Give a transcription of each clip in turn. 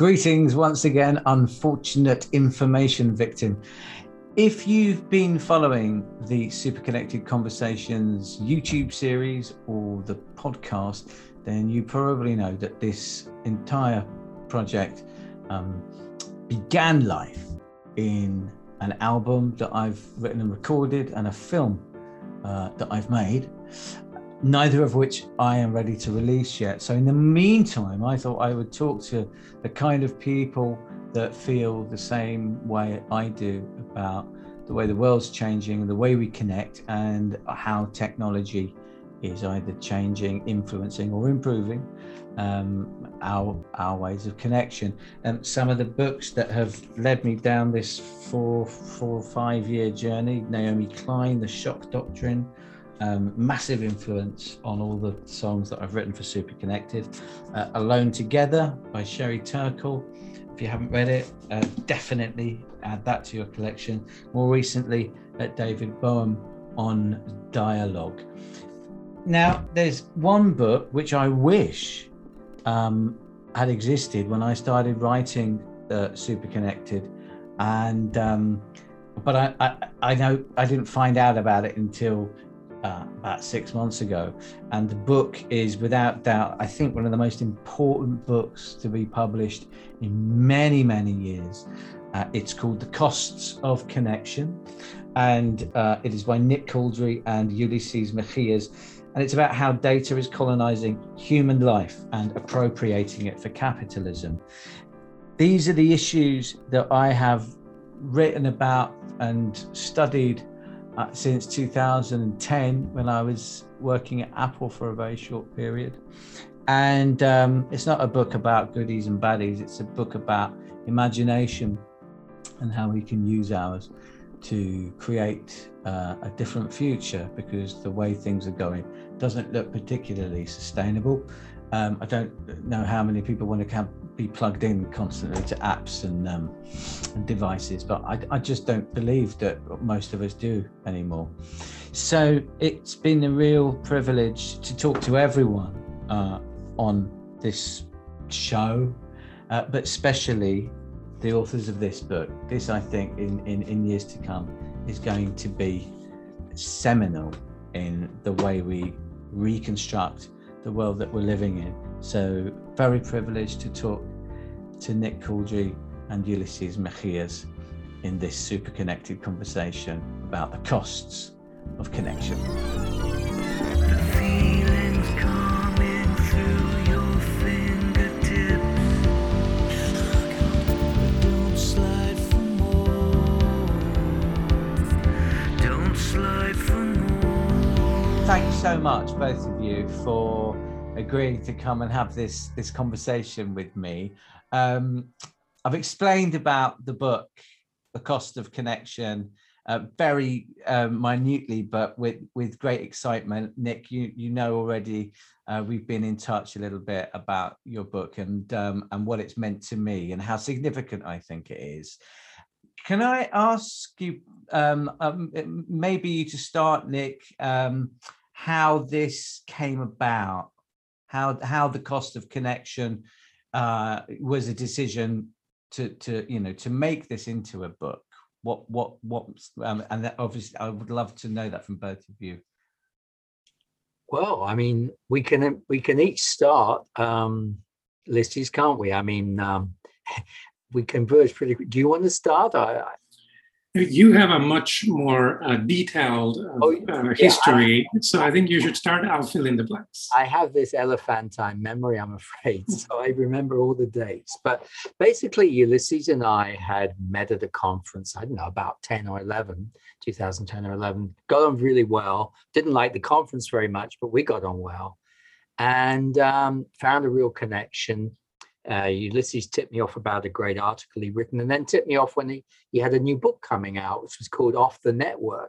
Greetings once again, unfortunate information victim. If you've been following the Super Connected Conversations YouTube series or the podcast, then you probably know that this entire project um, began life in an album that I've written and recorded and a film uh, that I've made neither of which I am ready to release yet. So, in the meantime, I thought I would talk to the kind of people that feel the same way I do about the way the world's changing, the way we connect, and how technology is either changing, influencing, or improving um, our our ways of connection. And some of the books that have led me down this four four or five year journey: Naomi Klein, The Shock Doctrine, um, massive influence on all the songs that I've written for Super Connected. Uh, Alone Together by Sherry Turkle. If you haven't read it, uh, definitely add that to your collection. More recently, uh, David Bohm on dialogue. Now, there's one book which I wish um, had existed when I started writing uh, Super Connected, and um, but I, I, I know I didn't find out about it until about six months ago. And the book is, without doubt, I think one of the most important books to be published in many, many years. Uh, it's called The Costs of Connection, and uh, it is by Nick Couldry and Ulysses Mejias. And it's about how data is colonizing human life and appropriating it for capitalism. These are the issues that I have written about and studied since 2010 when I was working at Apple for a very short period. And um, it's not a book about goodies and baddies, it's a book about imagination and how we can use ours to create uh, a different future because the way things are going doesn't look particularly sustainable. Um, I don't know how many people want to be plugged in constantly to apps and, um, and devices, but I, I, just don't believe that most of us do anymore. So it's been a real privilege to talk to everyone uh, on this show, uh, but especially the authors of this book. This, I think, in, in, in years to come, is going to be seminal in the way we reconstruct the world that we're living in. So, very privileged to talk to Nick Couldry and Ulysses Mejias in this super connected conversation about the costs of connection. Thank you so much, both of you, for agreeing to come and have this this conversation with me. Um, I've explained about the book, The Cost of Connection, uh, very um, minutely, but with with great excitement. Nick, you you know already. Uh, we've been in touch a little bit about your book and um, and what it's meant to me and how significant I think it is. Can I ask you, um, um maybe you to start, Nick, um, how this came about, how how the cost of connection uh, was a decision to to you know to make this into a book. What what what um, and that obviously i would love to know that from both of you. Well i mean we can we can each start um Ulysses can't we? I mean um we converge pretty Quick. do you want to start I, you have a much more uh, detailed uh, oh, uh, history, I, so I think you should start. I'll fill in the blanks. I have this elephantine memory, I'm afraid, so I remember all the dates. But basically, Ulysses and I had met at a conference, I don't know, about 10 or 11, 2010 or 11, got on really well. Didn't like the conference very much, but we got on well and um, found a real connection uh, Ulysses tipped me off about a great article he'd written, and then tipped me off when he, he had a new book coming out, which was called Off the Network,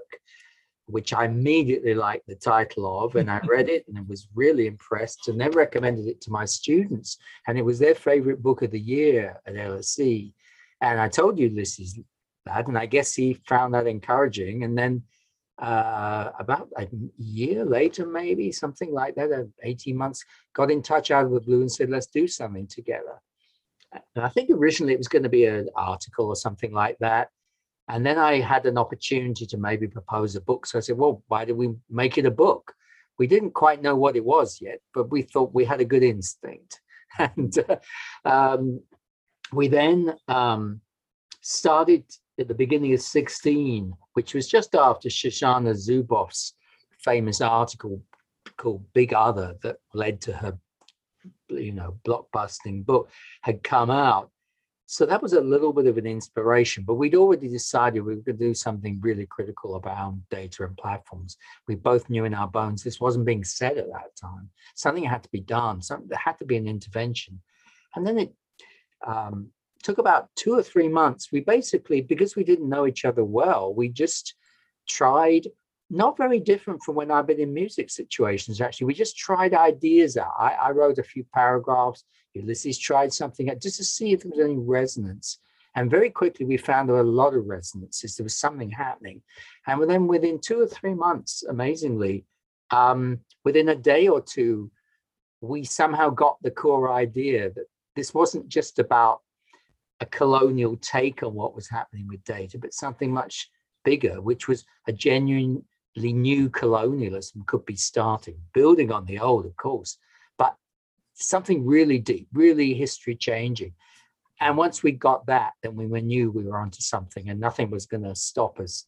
which I immediately liked the title of. And I read it and was really impressed, and then recommended it to my students. And it was their favorite book of the year at LSE. And I told Ulysses that, and I guess he found that encouraging. And then uh, about a year later, maybe something like that, uh, 18 months, got in touch out of the blue and said, let's do something together. And I think originally it was going to be an article or something like that. And then I had an opportunity to maybe propose a book. So I said, well, why did we make it a book? We didn't quite know what it was yet, but we thought we had a good instinct. And uh, um, we then um, started at the beginning of 16, which was just after Shoshana Zuboff's famous article called Big Other that led to her, you know, blockbusting book had come out. So that was a little bit of an inspiration, but we'd already decided we were going to do something really critical about data and platforms. We both knew in our bones this wasn't being said at that time. Something had to be done. Something there had to be an intervention, and then it um, took about two or three months. We basically, because we didn't know each other well, we just tried not very different from when I've been in music situations, actually. We just tried ideas out. I, I, wrote a few paragraphs. Ulysses tried something out just to see if there was any resonance. And very quickly, we found there were a lot of resonances. There was something happening. And then within two or three months, amazingly, um, within a day or two, we somehow got the core idea that this wasn't just about a colonial take on what was happening with data, but something much bigger, which was a genuinely new colonialism could be starting, building on the old, of course, but something really deep, really history changing. And once we got that, then we knew we were onto something, and nothing was going to stop us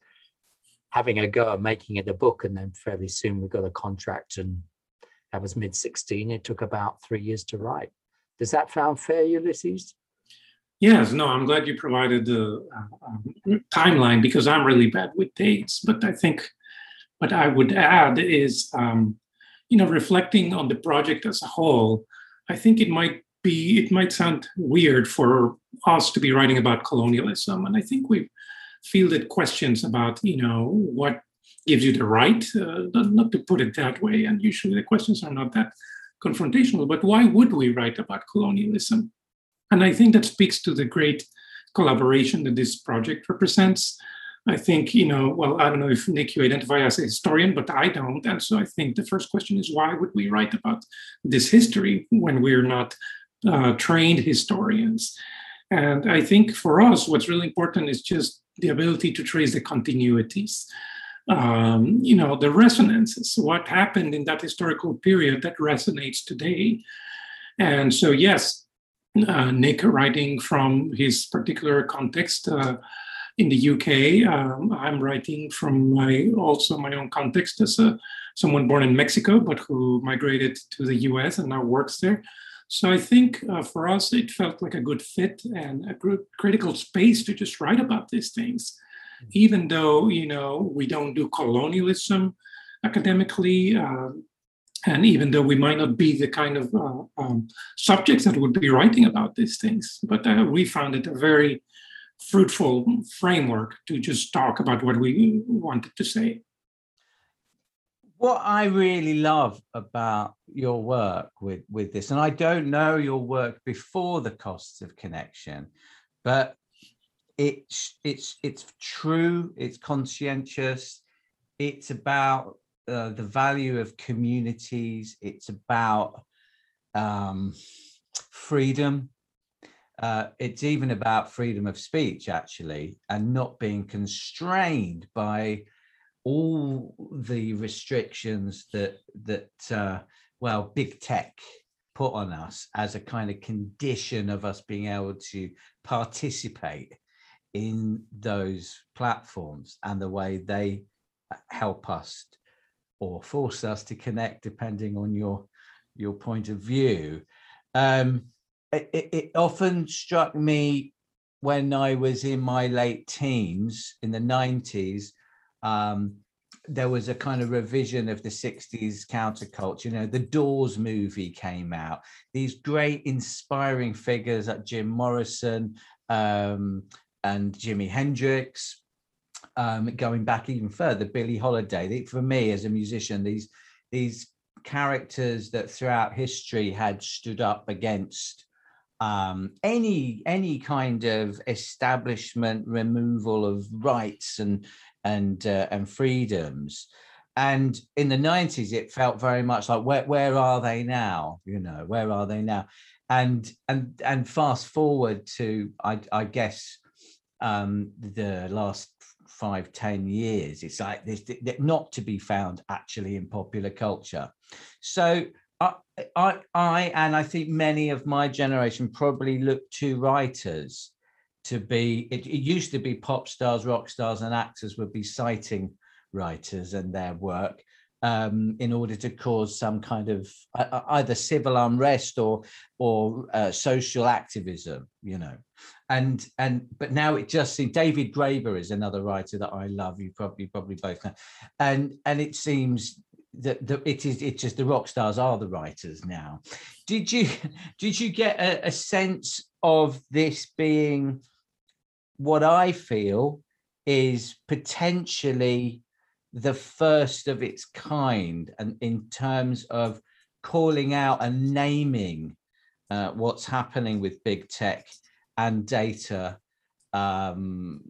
having a go at making it a book. And then fairly soon we got a contract, and that was mid 16. It took about three years to write. Does that sound fair, Ulysses? Yes, no, I'm glad you provided the uh, um, timeline because I'm really bad with dates. But I think what I would add is, um, you know, reflecting on the project as a whole, I think it might be, it might sound weird for us to be writing about colonialism. And I think we've fielded questions about, you know, what gives you the right, uh, not to put it that way. And usually the questions are not that confrontational, but why would we write about colonialism? And I think that speaks to the great collaboration that this project represents. I think, you know, well, I don't know if Nick, you identify as a historian, but I don't. And so I think the first question is why would we write about this history when we're not uh, trained historians? And I think for us, what's really important is just the ability to trace the continuities. Um, you know, the resonances, what happened in that historical period that resonates today. And so, yes, uh, Nick writing from his particular context, uh, in the UK. Um, I'm writing from my also my own context as a someone born in Mexico but who migrated to the US and now works there. So I think uh, for us it felt like a good fit and a good critical space to just write about these things, mm-hmm. even though you know we don't do colonialism academically. Uh, and even though we might not be the kind of uh, um, subjects that would be writing about these things, but uh, we found it a very fruitful framework to just talk about what we wanted to say. What I really love about your work with, with this, and I don't know your work before the costs of connection, but it's it's it's true, it's conscientious, it's about uh, the value of communities, it's about um, freedom. Uh, it's even about freedom of speech, actually, and not being constrained by all the restrictions that that uh, well, big tech put on us as a kind of condition of us being able to participate in those platforms and the way they uh, help us or force us to connect depending on your your point of view um, it, it often struck me when I was in my late teens in the 90s. Um, there was a kind of revision of the 60s counterculture. You know, the Doors movie came out. These great, inspiring figures like Jim Morrison um, and Jimi Hendrix. Um, going back even further, Billie Holiday. For me, as a musician, these these characters that throughout history had stood up against um, any any kind of establishment removal of rights and and uh, and freedoms. And in the 90s it felt very much like where, where are they now? You know where are they now? And and and fast forward to I, I guess um, the last five ten years. It's like this not to be found actually in popular culture. So I, I i and i think many of my generation probably look to writers to be it, it used to be pop stars rock stars and actors would be citing writers and their work um, in order to cause some kind of uh, either civil unrest or or uh, social activism, you know, and and but now it just seems David Graeber is another writer that I love. You probably probably both know, and and it seems that, that it is it's just the rock stars are the writers now. Did you did you get a, a sense of this being what I feel is potentially the first of its kind and in terms of calling out and naming uh, what's happening with big tech and data um,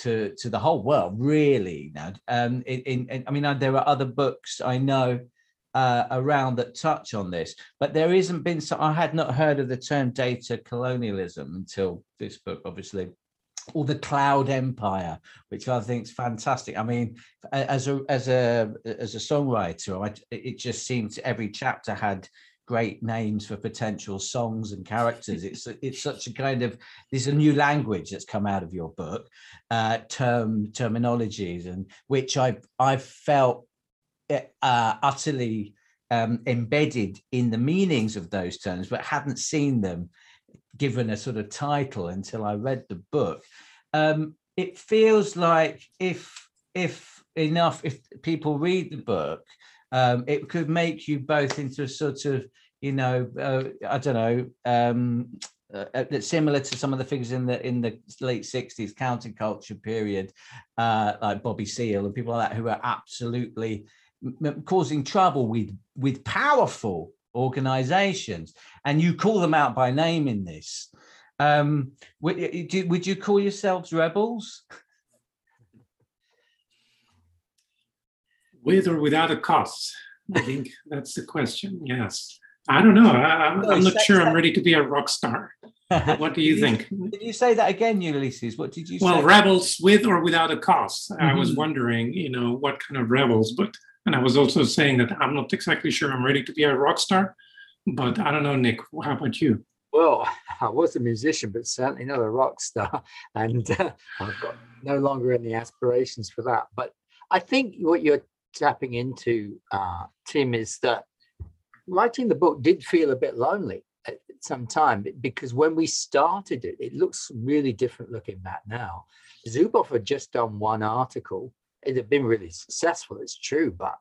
to to the whole world really now um, in, in, i mean uh, there are other books i know uh, around that touch on this but there isn't been so i had not heard of the term data colonialism until this book obviously or the cloud empire which i think is fantastic. I mean as a as a as a songwriter I, it just seems every chapter had great names for potential songs and characters. It's it's such a kind of there's a new language that's come out of your book uh term terminologies and which i i felt eh, uh, utterly um, embedded in the meanings of those terms but hadn't seen them given a sort of title until I read the book. Um, it feels like if if enough if people read the book, um, it could make you both into a sort of you know uh, I don't know um, uh, uh similar to some of the figures in the in the late 60s counterculture period uh, like bobby seale and people like that who are absolutely causing trouble with with powerful organizations and you call them out by name in this um would, would you call yourselves rebels with or without a cost i think that's the question yes i don't know I, am I'm not sure i'm ready to be a rock star what do you think did you say that again ulysses what did you say? well say? rebels with or without a because mm-hmm. i was mm-hmm. wondering you know what kind of rebels but and I was also saying that I'm not exactly sure I'm ready to be a rock star, but I don't know, Nick. How about you? Well, I was a musician, but certainly not a rock star, and uh, I've got no longer any aspirations for that. But I think what you're tapping into, uh, Tim, is that writing the book did feel a bit lonely at some time because when we started it, it looks really different looking back now. Zuboff had just done one article it had been really successful, it's true, but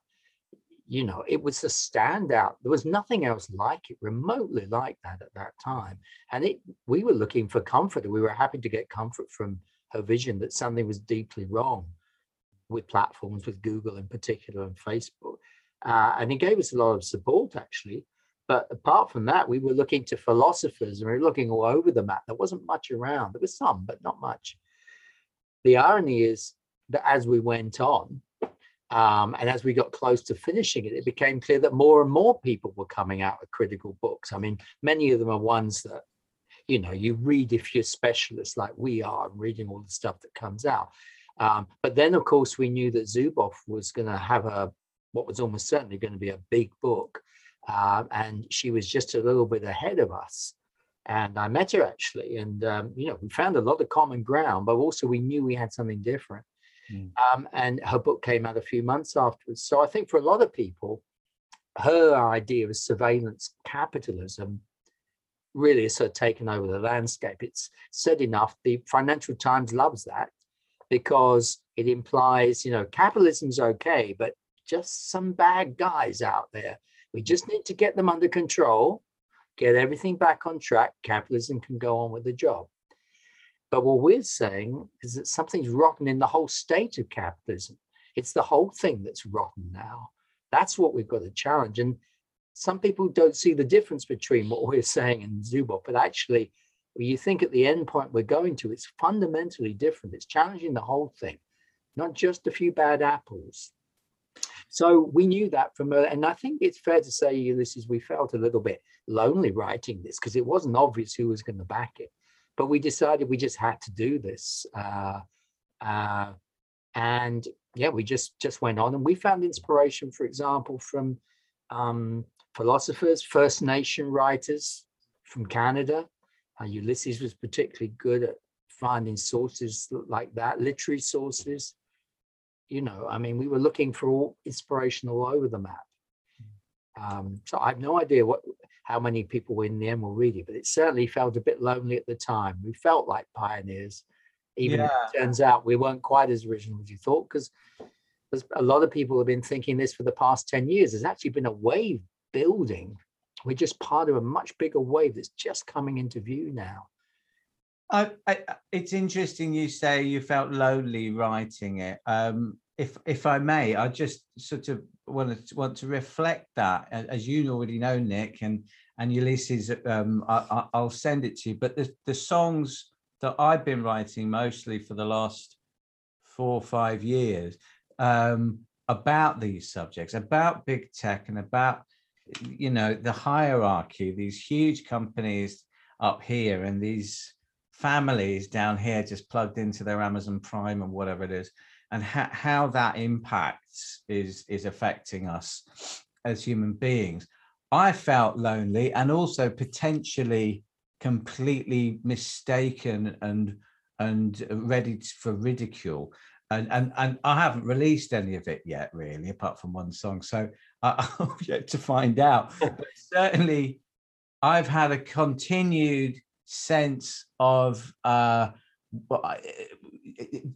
you know, it was a standout. There was nothing else like it, remotely like that at that time. And it we were looking for comfort. We were happy to get comfort from her vision that something was deeply wrong with platforms, with Google in particular and Facebook. Uh, and he gave us a lot of support actually. But apart from that, we were looking to philosophers and we were looking all over the map. There wasn't much around. There was some, but not much. The irony is that as we went on, um, and as we got close to finishing it, it became clear that more and more people were coming out with critical books. I mean, many of them are ones that, you know, you read if you're specialists like we are, reading all the stuff that comes out. Um, but then, of course, we knew that Zuboff was going to have a what was almost certainly going to be a big book, uh, and she was just a little bit ahead of us. And I met her actually, and um, you know, we found a lot of common ground, but also we knew we had something different. Mm. Um, and her book came out a few months afterwards. So I think for a lot of people, her idea of surveillance capitalism really has sort of taken over the landscape. It's said enough. The Financial Times loves that because it implies, you know, capitalism's okay, but just some bad guys out there. We just need to get them under control, get everything back on track. Capitalism can go on with the job. But what we're saying is that something's rotten in the whole state of capitalism. It's the whole thing that's rotten now. That's what we've got to challenge. And some people don't see the difference between what we're saying and Zuboff, but actually, you think at the end point we're going to, it's fundamentally different. It's challenging the whole thing, not just a few bad apples. So we knew that from, earlier. and I think it's fair to say, Ulysses, we felt a little bit lonely writing this because it wasn't obvious who was going to back it. But we decided we just had to do this. Uh, uh, and yeah, we just just went on, and we found inspiration, for example, from um, philosophers, First Nation writers from Canada. Uh, Ulysses was particularly good at finding sources like that, literary sources. You know, I mean, we were looking for all inspiration all over the map. Um, so I have no idea what how many people in the end will read it, but it certainly felt a bit lonely at the time. We felt like pioneers, even yeah. if it turns out we weren't quite as original as you thought, because a lot of people have been thinking this for the past 10 years. There's actually been a wave building. We're just part of a much bigger wave that's just coming into view now. I, I, it's interesting you say you felt lonely writing it. Um, if if I may, I just sort of want to want to reflect that, as you already know, Nick and and Ulysses. Um, I, will send it to you. But the the songs that I've been writing mostly for the last four or five years um, about these subjects, about big tech, and about you know the hierarchy. These huge companies up here and these families down here just plugged into their Amazon Prime and whatever it is, and ha- how that impacts is is affecting us as human beings. I felt lonely and also potentially completely mistaken and and ready for ridicule. And, and and I haven't released any of it yet, really, apart from one song. So I, I've yet to find out. But certainly, I've had a continued sense of uh,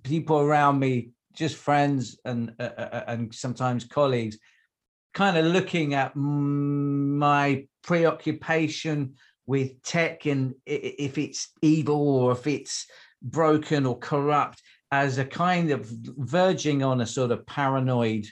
people around me, just friends and uh, uh, uh, and sometimes colleagues, kind of looking at my preoccupation with tech and if it's evil or if it's broken or corrupt as a kind of verging on a sort of paranoid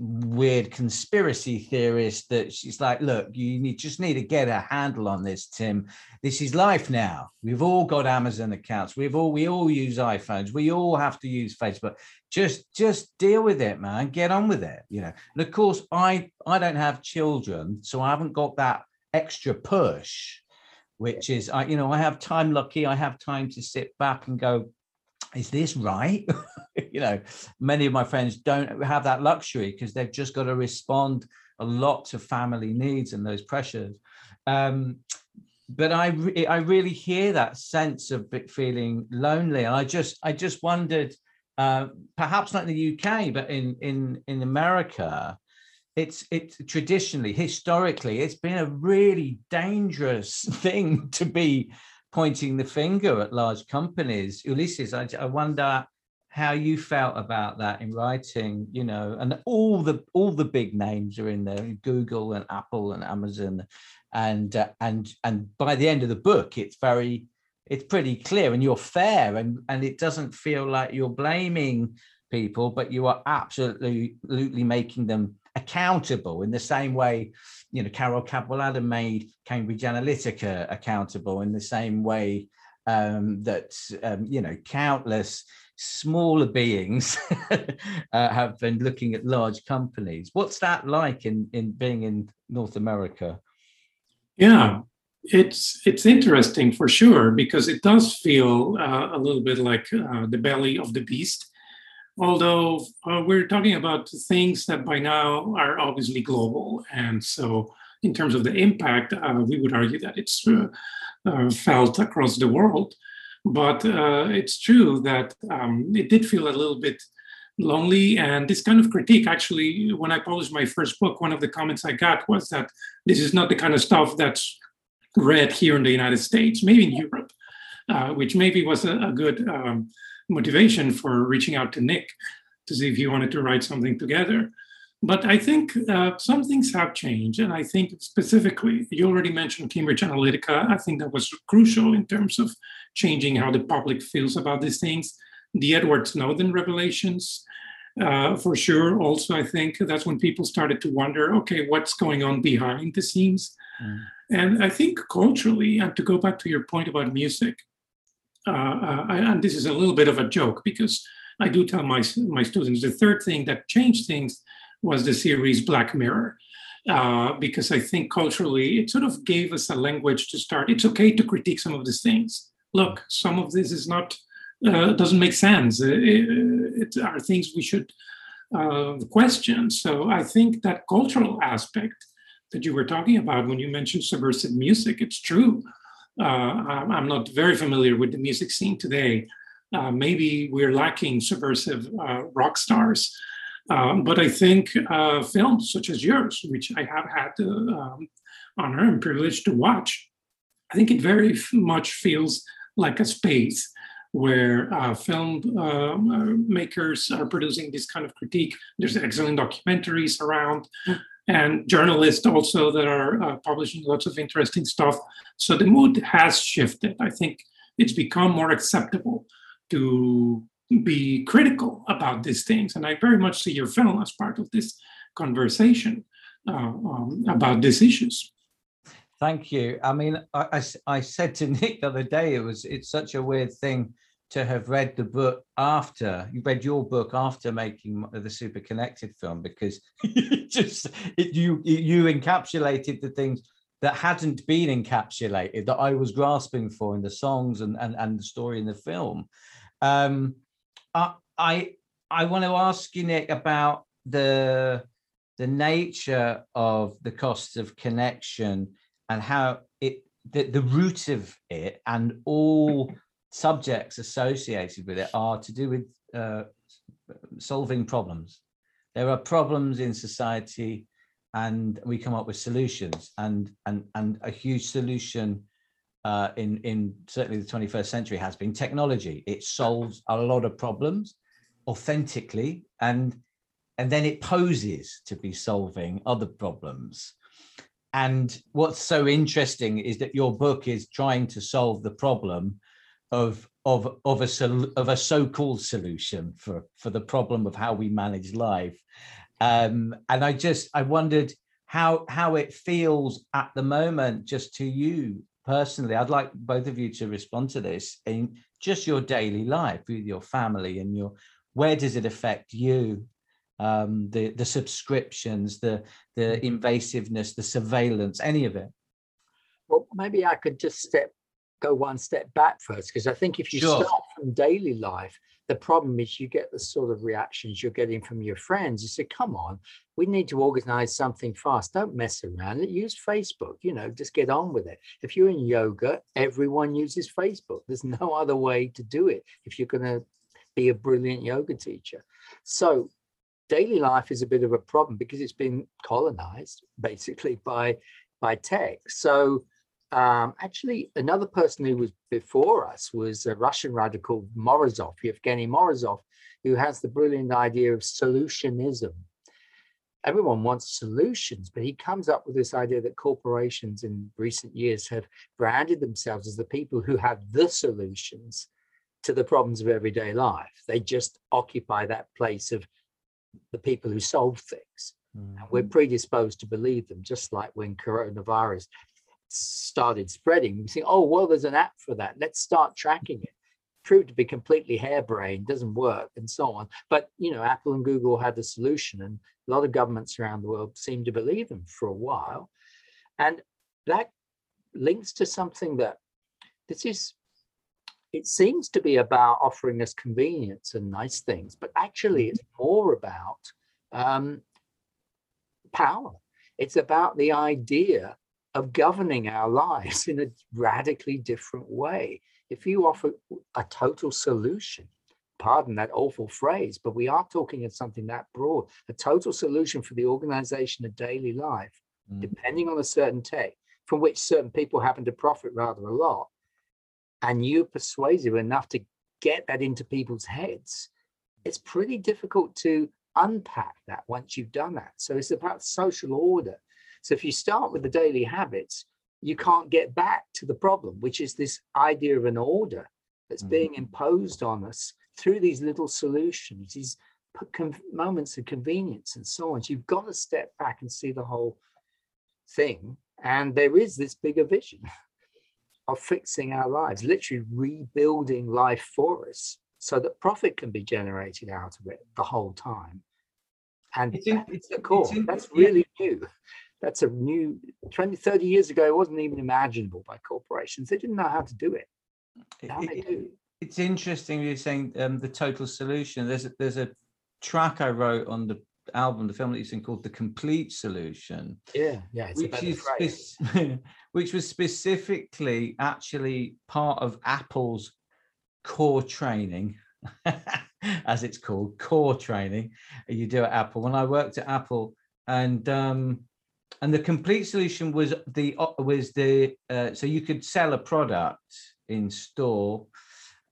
weird conspiracy theorist that she's like, look, you need, just need to get a handle on this, Tim. This is life now. We've all got Amazon accounts. We've all we all use iPhones. We all have to use Facebook. Just just deal with it, man. Get on with it. You know. And of course, I I don't have children, so I haven't got that extra push, which is I you know I have time. Lucky, I have time to sit back and go, is this right? you know, many of my friends don't have that luxury because they've just got to respond a lot to family needs and those pressures. Um, but I, re- I really hear that sense of feeling lonely, and I just, I just wondered, uh, perhaps not in the UK, but in in in America, it's it's traditionally, historically, it's been a really dangerous thing to be pointing the finger at large companies. Ulysses, I, I wonder how you felt about that in writing you know and all the all the big names are in there google and apple and amazon and uh, and and by the end of the book it's very it's pretty clear and you're fair and and it doesn't feel like you're blaming people but you are absolutely absolutely making them accountable in the same way you know Carole Cadwalladr made cambridge analytica accountable in the same way um, that um, you know countless smaller beings uh, have been looking at large companies. What's that like in, in being in North America? Yeah, it's it's interesting for sure because it does feel uh, a little bit like uh, the belly of the beast. Although uh, we're talking about things that by now are obviously global, and so in terms of the impact, uh, we would argue that it's uh, felt across the world. But uh, it's true that um, it did feel a little bit lonely. And this kind of critique, actually, when I published my first book, one of the comments I got was that this is not the kind of stuff that's read here in the United States, maybe in Europe, uh, which maybe was a, a good um, motivation for reaching out to Nick to see if he wanted to write something together. But I think uh, some things have changed. And I think specifically, you already mentioned Cambridge Analytica. I think that was crucial in terms of changing how the public feels about these things. The Edward Snowden revelations, uh, for sure. Also, I think that's when people started to wonder okay, what's going on behind the scenes? Mm. And I think culturally, and to go back to your point about music, uh, uh and this is a little bit of a joke because I do tell my, my students the third thing that changed things was the series Black Mirror. Uh, because I think culturally it sort of gave us a language to start. It's okay to critique some of these things. Look, some of this is not uh, doesn't make sense. It, it, it, are things we should uh, question. So I think that cultural aspect that you were talking about when you mentioned subversive music, it's true. Uh, I'm not very familiar with the music scene today. Uh, maybe we're lacking subversive uh, rock stars. Um, but I think uh, films such as yours, which I have had the um, honor and privilege to watch, I think it very much feels like a space where uh, film uh, makers are producing this kind of critique. There's excellent documentaries around, and journalists also that are uh, publishing lots of interesting stuff. So the mood has shifted. I think it's become more acceptable to be critical about these things. And I very much see your film as part of this conversation uh, um, about these issues. Thank you. I mean, I, I, I, said to Nick the other day, it was it's such a weird thing to have read the book after you read your book after making the super connected film because just it, you you encapsulated the things that hadn't been encapsulated that I was grasping for in the songs and and, and the story in the film. Um, I I, I want to ask you Nick about the the nature of the costs of connection and how it the, the root of it and all subjects associated with it are to do with uh, solving problems. There are problems in society, and we come up with solutions. And and and a huge solution uh, in in certainly the 21st century has been technology. It solves a lot of problems authentically, and and then it poses to be solving other problems. And what's so interesting is that your book is trying to solve the problem of of of a of a so-called solution for for the problem of how we manage life. Um, and i just i wondered how how it feels at the moment just to you personally. I'd like both of you to respond to this in just your daily life with your family and your where does it affect you? Um, the the subscriptions the the invasiveness the surveillance any of it? Well maybe i could just step go one step back first because I think if you sure. start from daily life, the problem is you get the sort of reactions you're getting from your friends. You say, "Come on, we need to organize something fast. Don't mess around. Use Facebook. You know, just get on with it." If you're in yoga, everyone uses Facebook. There's no other way to do it if you're going to be a brilliant yoga teacher. So daily life is a bit of a problem because it's been colonized basically by by tech. So um, actually, another person who was before us was a Russian radical Morozov, Yevgeny Morozov, who has the brilliant idea of solutionism. Everyone wants solutions, but he comes up with this idea that corporations in recent years have branded themselves as the people who have the solutions to the problems of everyday life. They just occupy that place of the people who solve things. Mm-hmm. And we're predisposed to believe them, just like when coronavirus started spreading, we think, oh, well, there's an app for that. Let's start tracking it. Proved to be completely harebrained, doesn't work, and so on. But you know, Apple and Google had the solution, and a lot of governments around the world seemed to believe them for a while. And that links to something that this is it seems to be about offering us convenience and nice things, but actually it's more about um, power. It's about the idea of governing our lives in a radically different way. If you offer a total solution, pardon that awful phrase, but we are talking of something that broad, a total solution for the organization of daily life, mm. depending on a certain tech, from which certain people happen to profit rather a lot, and you're persuasive enough to get that into people's heads, it's pretty difficult to unpack that once you've done that. So it's about social order. So if you start with the daily habits, you can't get back to the problem, which is this idea of an order that's mm-hmm. being imposed on us through these little solutions, these moments of convenience and so on. So you've got to step back and see the whole thing. And there is this bigger vision of fixing our lives, literally rebuilding life for us so that profit can be generated out of it the whole time. And It's in- that's it's- the core. it's in- that's yeah. really new. That's a new 20, 30 years ago, it wasn't even imaginable by corporations. They didn't know how to do it. Now It- they do. it's interesting you're saying um, the total solution. There's a, there's a track I wrote on the album, the film that you've seen called "The Complete Solution," Yeah, yeah. It's which is spec- which was specifically actually part of Apple's core training, as it's called, core training. You do at Apple. When I worked at Apple, and um, and the complete solution was the was the uh, so you could sell a product in store,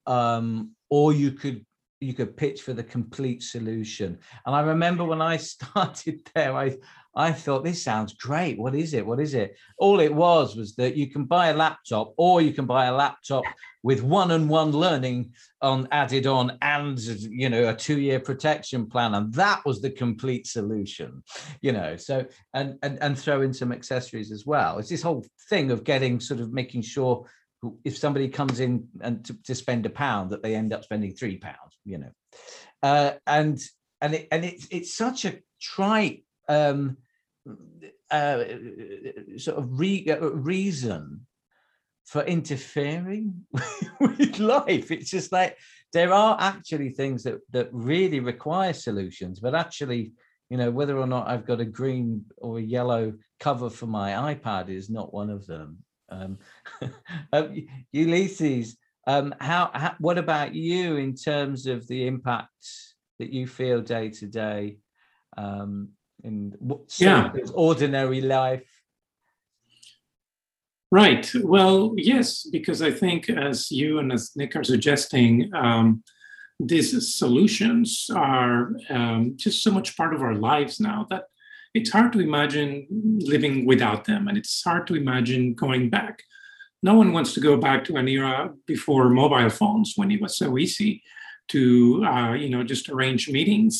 um, or you could you could pitch for the complete solution. And I remember when I started there, I I thought this sounds great. What is it? What is it? All it was was that you can buy a laptop, or you can buy a laptop with one-on-one learning on added on, and you know a two-year protection plan, and that was the complete solution. You know, so and and and throw in some accessories as well. It's this whole thing of getting sort of making sure if somebody comes in and to, to spend a pound that they end up spending three pounds you know uh, and and it and it's it's such a trite um uh sort of re- uh, reason for interfering with life. It's just like there are actually things that that really require solutions but actually you know whether or not i've got a green or a yellow cover for my ipad is not one of them. Um, um, Ulysses, um, how, how, what about you in terms of the impact that you feel day to day? Um, in Yeah. ordinary life? Right. Well, yes, because I think as you and as Nick are suggesting, um, these solutions are um, just so much part of our lives now that it's hard to imagine living without them, and it's hard to imagine going back. No one wants to go back to an era before mobile phones when it was so easy to, uh, you know, just arrange meetings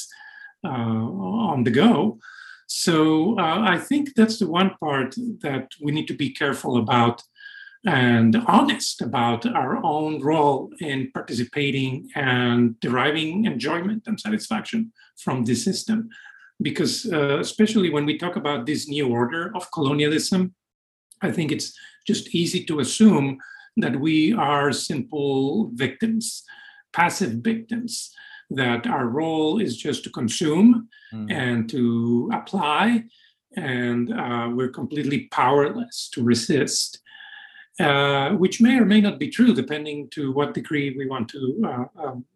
uh, on the go. So uh, I think that's the one part that we need to be careful about and honest about our own role in participating and deriving enjoyment and satisfaction from this system. Because, uh, especially when we talk about this new order of colonialism, I think it's just easy to assume that we are simple victims, passive victims, that our role is just to consume Mm. and to apply, and uh, we're completely powerless to resist, uh, which may or may not be true, depending to what degree we want to uh, um,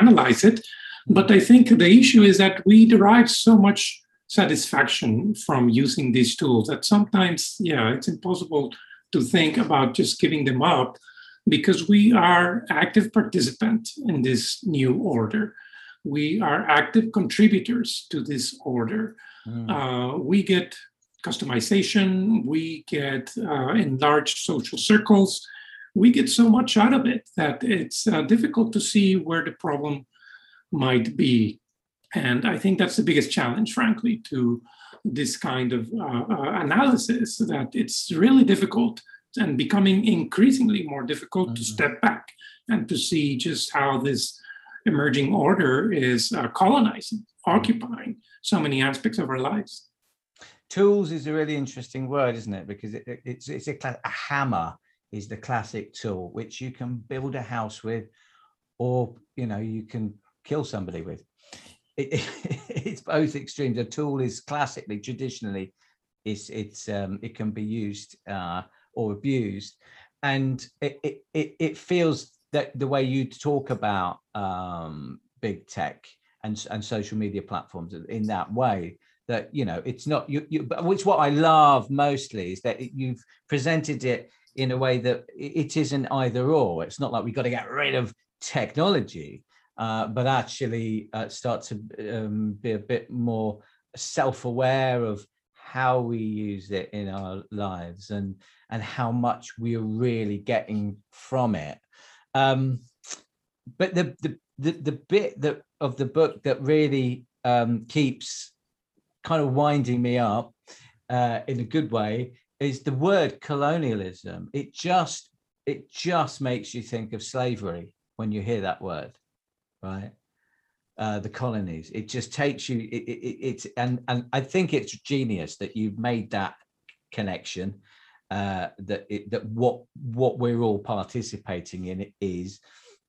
analyze it. But I think the issue is that we derive so much satisfaction from using these tools that sometimes, yeah, it's impossible to think about just giving them up because we are active participants in this new order we are active contributors to this order. Mm. Uh, we get customization, we get uh, enlarged social circles, we get so much out of it that it's uh, difficult to see where the problem might be. And I think that's the biggest challenge, frankly, to this kind of uh, uh, analysis that it's really difficult and becoming increasingly more difficult to Mhm. step back and to see just how this emerging order is uh, colonizing, occupying so many aspects of our lives. Tools is a really interesting word, isn't it? Because it, it- it's it's a, a hammer is the classic tool which you can build a house with, or you know you can kill somebody with. It, it's both extremes. A tool is classically, traditionally, it's it's um, it can be used uh, or abused, and it, it it feels that the way you talk about um, big tech and and social media platforms in that way that you know it's not you, you but which what i love mostly is that it, you've presented it in a way that it isn't either or. It's not like we've got to get rid of technology uh, but actually uh, start to um, be a bit more self-aware of how we use it in our lives and and how much we're really getting from it um, but the, the the the bit that of the book that really um, keeps kind of winding me up uh, in a good way is the word colonialism. It just it just makes you think of slavery when you hear that word, right? Uh, the colonies. It just takes you. It, it, it's and and I think it's genius that you've made that connection. Uh, that it, that what what we're all participating in is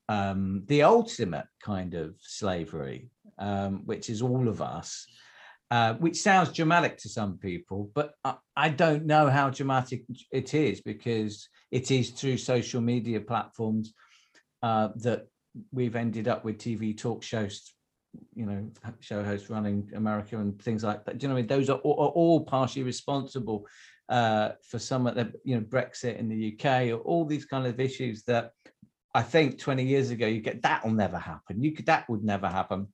um, the ultimate kind of slavery, um, which is all of us. Uh, which sounds dramatic to some people, but I, I, don't know how dramatic it is because it is through social media platforms uh, that we've ended up with TV talk shows you know show hosts running America and things like that. Do you know what I mean? Those are all, are all partially responsible uh, for some of the you know Brexit in the UK or all these kind of issues that I think 20 years ago you get that will never happen. You could that would never happen,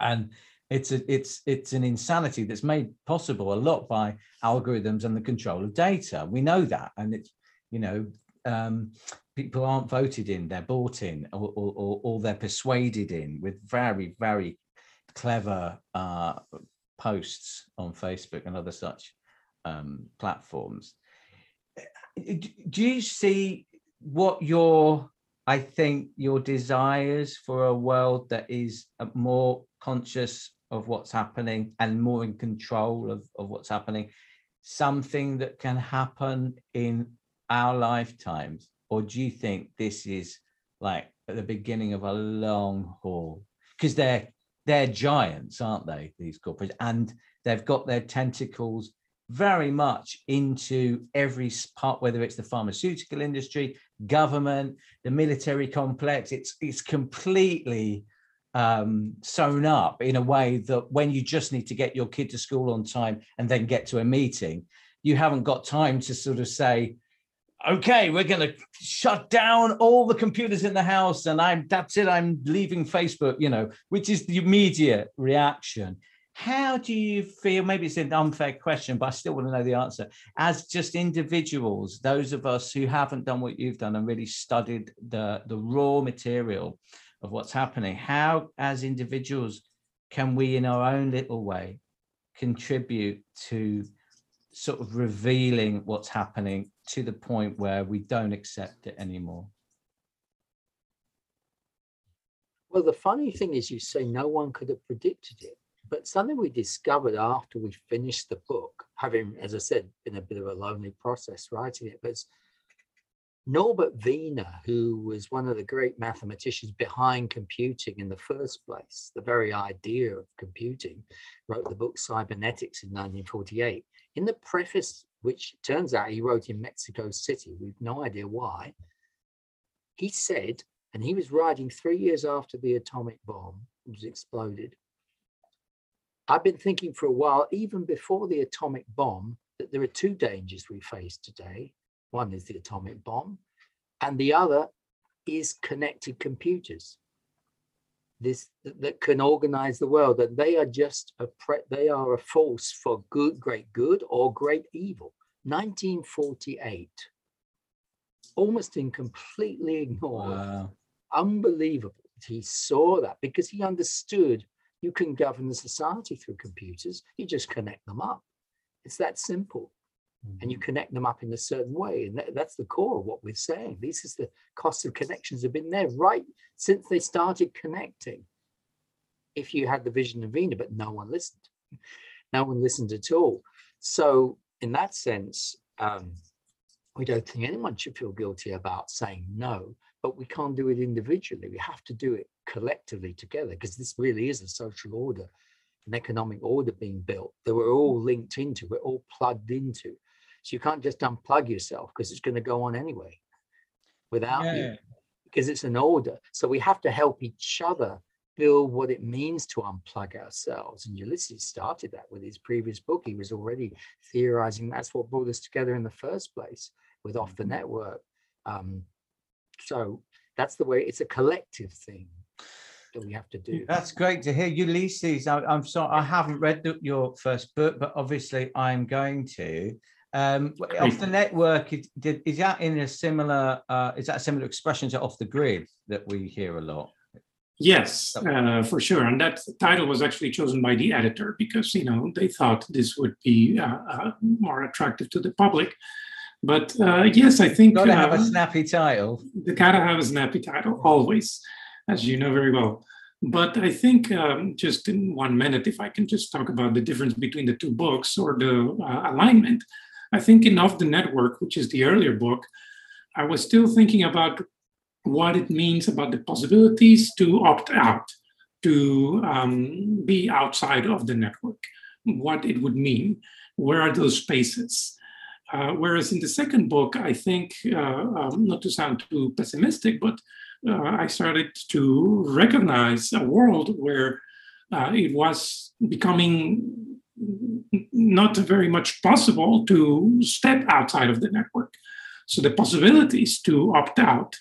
and it's a it's it's an insanity that's made possible a lot by algorithms and the control of data. We know that, and it's you know um, people aren't voted in, they're bought in, or, or, or they're persuaded in with very, very clever uh, posts on Facebook and other such um, platforms. Do you see what your, I think, your desires for a world that is uh, more conscious of what's happening and more in control of, of what's happening, something that can happen in our lifetimes? Or do you think this is like at the beginning of a long haul? Because they're they're giants, aren't they? These corporates, and they've got their tentacles very much into every part, whether it's the pharmaceutical industry, government, the military complex. It's it's completely um, sewn up in a way that when you just need to get your kid to school on time and then get to a meeting, you haven't got time to sort of say, okay, we're going to shut down all the computers in the house and I'm that's it, I'm leaving Facebook, you know, which is the immediate reaction. How do you feel? Maybe it's an unfair question, but I still want to know the answer. As just individuals, those of us who haven't done what you've done and really studied the, the raw material of what's happening, how, as individuals, can we, in our own little way, contribute to sort of revealing what's happening to the point where we don't accept it anymore. Well, the funny thing is, you say no one could have predicted it, but something we discovered after we finished the book, having, as I said, been a bit of a lonely process writing it, was Norbert Wiener, who was one of the great mathematicians behind computing in the first place, the very idea of computing, wrote the book Cybernetics in 1948 in the preface, which turns out he wrote in Mexico City, we've no idea why, he said, and he was writing three years after the atomic bomb was exploded. I've been thinking for a while, even before the atomic bomb, that there are two dangers we face today. One is the atomic bomb, and the other is connected computers this that can organize the world that they are just a pre- they are a force for good great good or great evil. 1948 almost in completely ignored. Wow. unbelievable he saw that because he understood you can govern the society through computers you just connect them up. It's that simple and you mm-hmm. connect them up in a certain way. And that, that's the core of what we're saying. This is the cost of connections have been there right since they started connecting. If you had the vision of Wiener, but no one listened, no one listened at all. So, in that sense, um, we don't think anyone should feel guilty about saying no, but we can't do it individually. We have to do it collectively together because this really is a social order, an economic order being built that we're all linked into, we're all plugged into. So you can't just unplug yourself because it's going to go on anyway without yeah. you because it's an order. So we have to help each other build what it means to unplug ourselves. And Ulysses started that with his previous book. He was already theorizing that's what brought us together in the first place with Off the mm-hmm. Network. Um, so that's the way it's a collective thing that we have to do. That's great to hear. Ulysses, I, am sorry, I haven't read the, your first book, but obviously I'm going to. Um, off the network, is, is that in a similar? Uh, is that a similar expression to off the grid that we hear a lot? Yes, uh, for sure. And that title was actually chosen by the editor because you know they thought this would be uh, uh, more attractive to the public. But uh, yes, I think gotta have a uh, snappy title. The gotta have a snappy title always, as you know very well. But I think um, just in one minute, if I can just talk about the difference between the two books or the uh, alignment, I think in Off the Network, which is the earlier book, I was still thinking about what it means about the possibilities to opt out, to um, be outside of the network, what it would mean, where are those spaces. Uh, whereas in the second book, I think, uh, um, not to sound too pessimistic, but uh, I started to recognize a world where uh, it was becoming not very much possible to step outside of the network. So the possibilities to opt out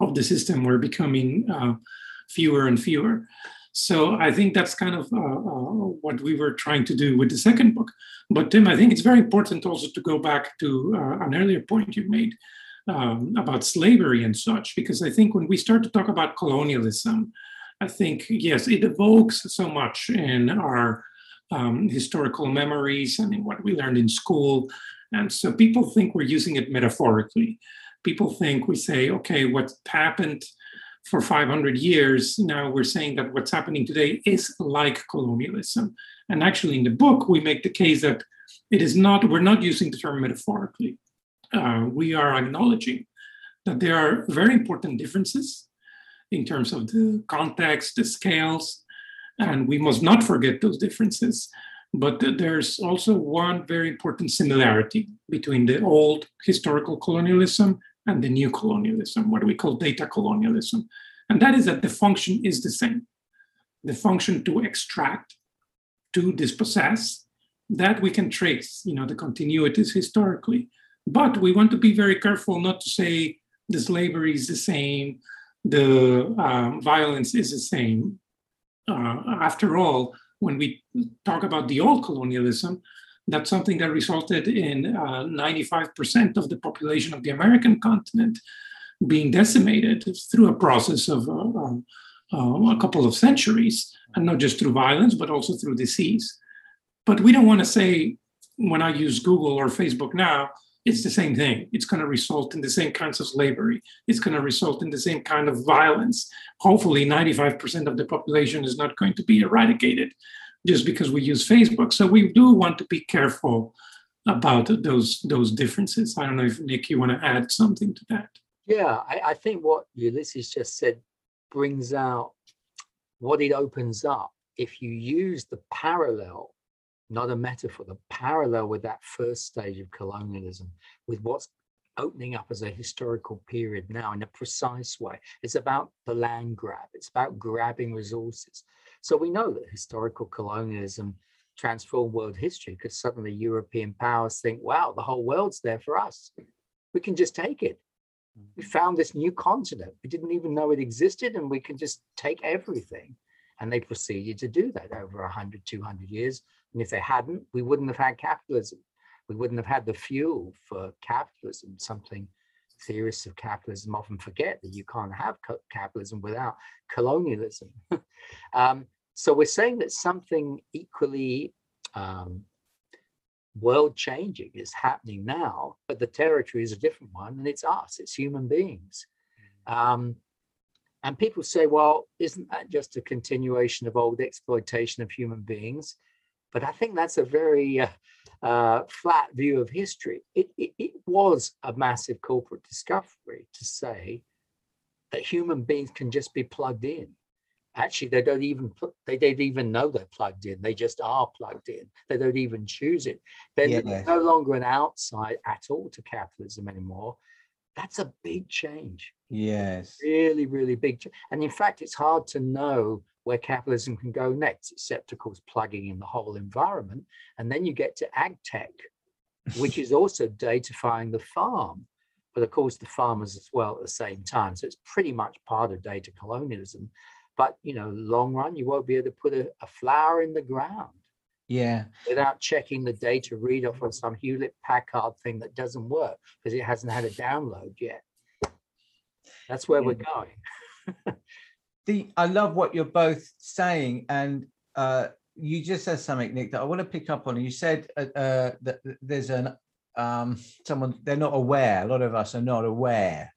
of the system were becoming uh, fewer and fewer. So I think that's kind of uh, uh, what we were trying to do with the second book. But Tim, I think it's very important also to go back to uh, an earlier point you made um, about slavery and such, because I think when we start to talk about colonialism, I think yes, it evokes so much in our um, historical memories and in what we learned in school. And so people think we're using it metaphorically. People think we say, okay, what happened for 500 years, now we're saying that what's happening today is like colonialism. And actually, in the book, we make the case that it is not, we're not using the term metaphorically. Uh, we are acknowledging that there are very important differences in terms of the context, the scales, and we must not forget those differences. But there's also one very important similarity between the old historical colonialism and the new colonialism, what we call data colonialism. And that is that the function is the same. The function to extract, to dispossess, that we can trace, you know, the continuities historically. But we want to be very careful not to say the slavery is the same, the um, violence is the same, uh, after all, when we talk about the old colonialism, that's something that resulted in uh, 95% of the population of the American continent being decimated through a process of uh, um, uh, a couple of centuries, and not just through violence, but also through disease. But we don't want to say, when I use Google or Facebook now, it's the same thing. It's going to result in the same kinds of slavery. It's going to result in the same kind of violence. Hopefully, 95% of the population is not going to be eradicated just because we use Facebook. So we do want to be careful about those those differences. I don't know if Nick, you want to add something to that. Yeah, I, I think what Ulysses just said brings out what it opens up if you use the parallel not a metaphor, the parallel with that first stage of colonialism, with what's opening up as a historical period now in a precise way. It's about the land grab, it's about grabbing resources. So we know that historical colonialism transformed world history because suddenly European powers think, wow, the whole world's there for us. We can just take it. We mm-hmm. found this new continent. We didn't even know it existed, and we can just take everything. And they proceeded to do that over 100, 200 years and if they hadn't, we wouldn't have had capitalism. We wouldn't have had the fuel for capitalism, something theorists of capitalism often forget that you can't have capitalism without colonialism. um, so we're saying that something equally um, world changing is happening now, but the territory is a different one, and it's us, it's human beings. Mm. Um, and people say, well, isn't that just a continuation of old exploitation of human beings? But I think that's a very uh, uh, flat view of history. It, it, it was a massive corporate discovery to say that human beings can just be plugged in. Actually, they don't even they don't even know they're plugged in. They just are plugged in. They don't even choose it. They're yeah. no longer an outside at all to capitalism anymore. That's a big change. Yes. Really, really big. And in fact, it's hard to know where capitalism can go next, except of course plugging in the whole environment. And then you get to ag tech, which is also datafying the farm, but of course the farmers as well at the same time. So it's pretty much part of data colonialism. But you know, long run, you won't be able to put a, a flower in the ground. Yeah. Without checking the data read off on some Hewlett Packard thing that doesn't work because it hasn't had a download yet. That's where yeah. we're going. the I love what you're both saying, and uh, you just said something, Nick, that I want to pick up on. You said uh, uh, that there's an um, someone they're not aware. A lot of us are not aware,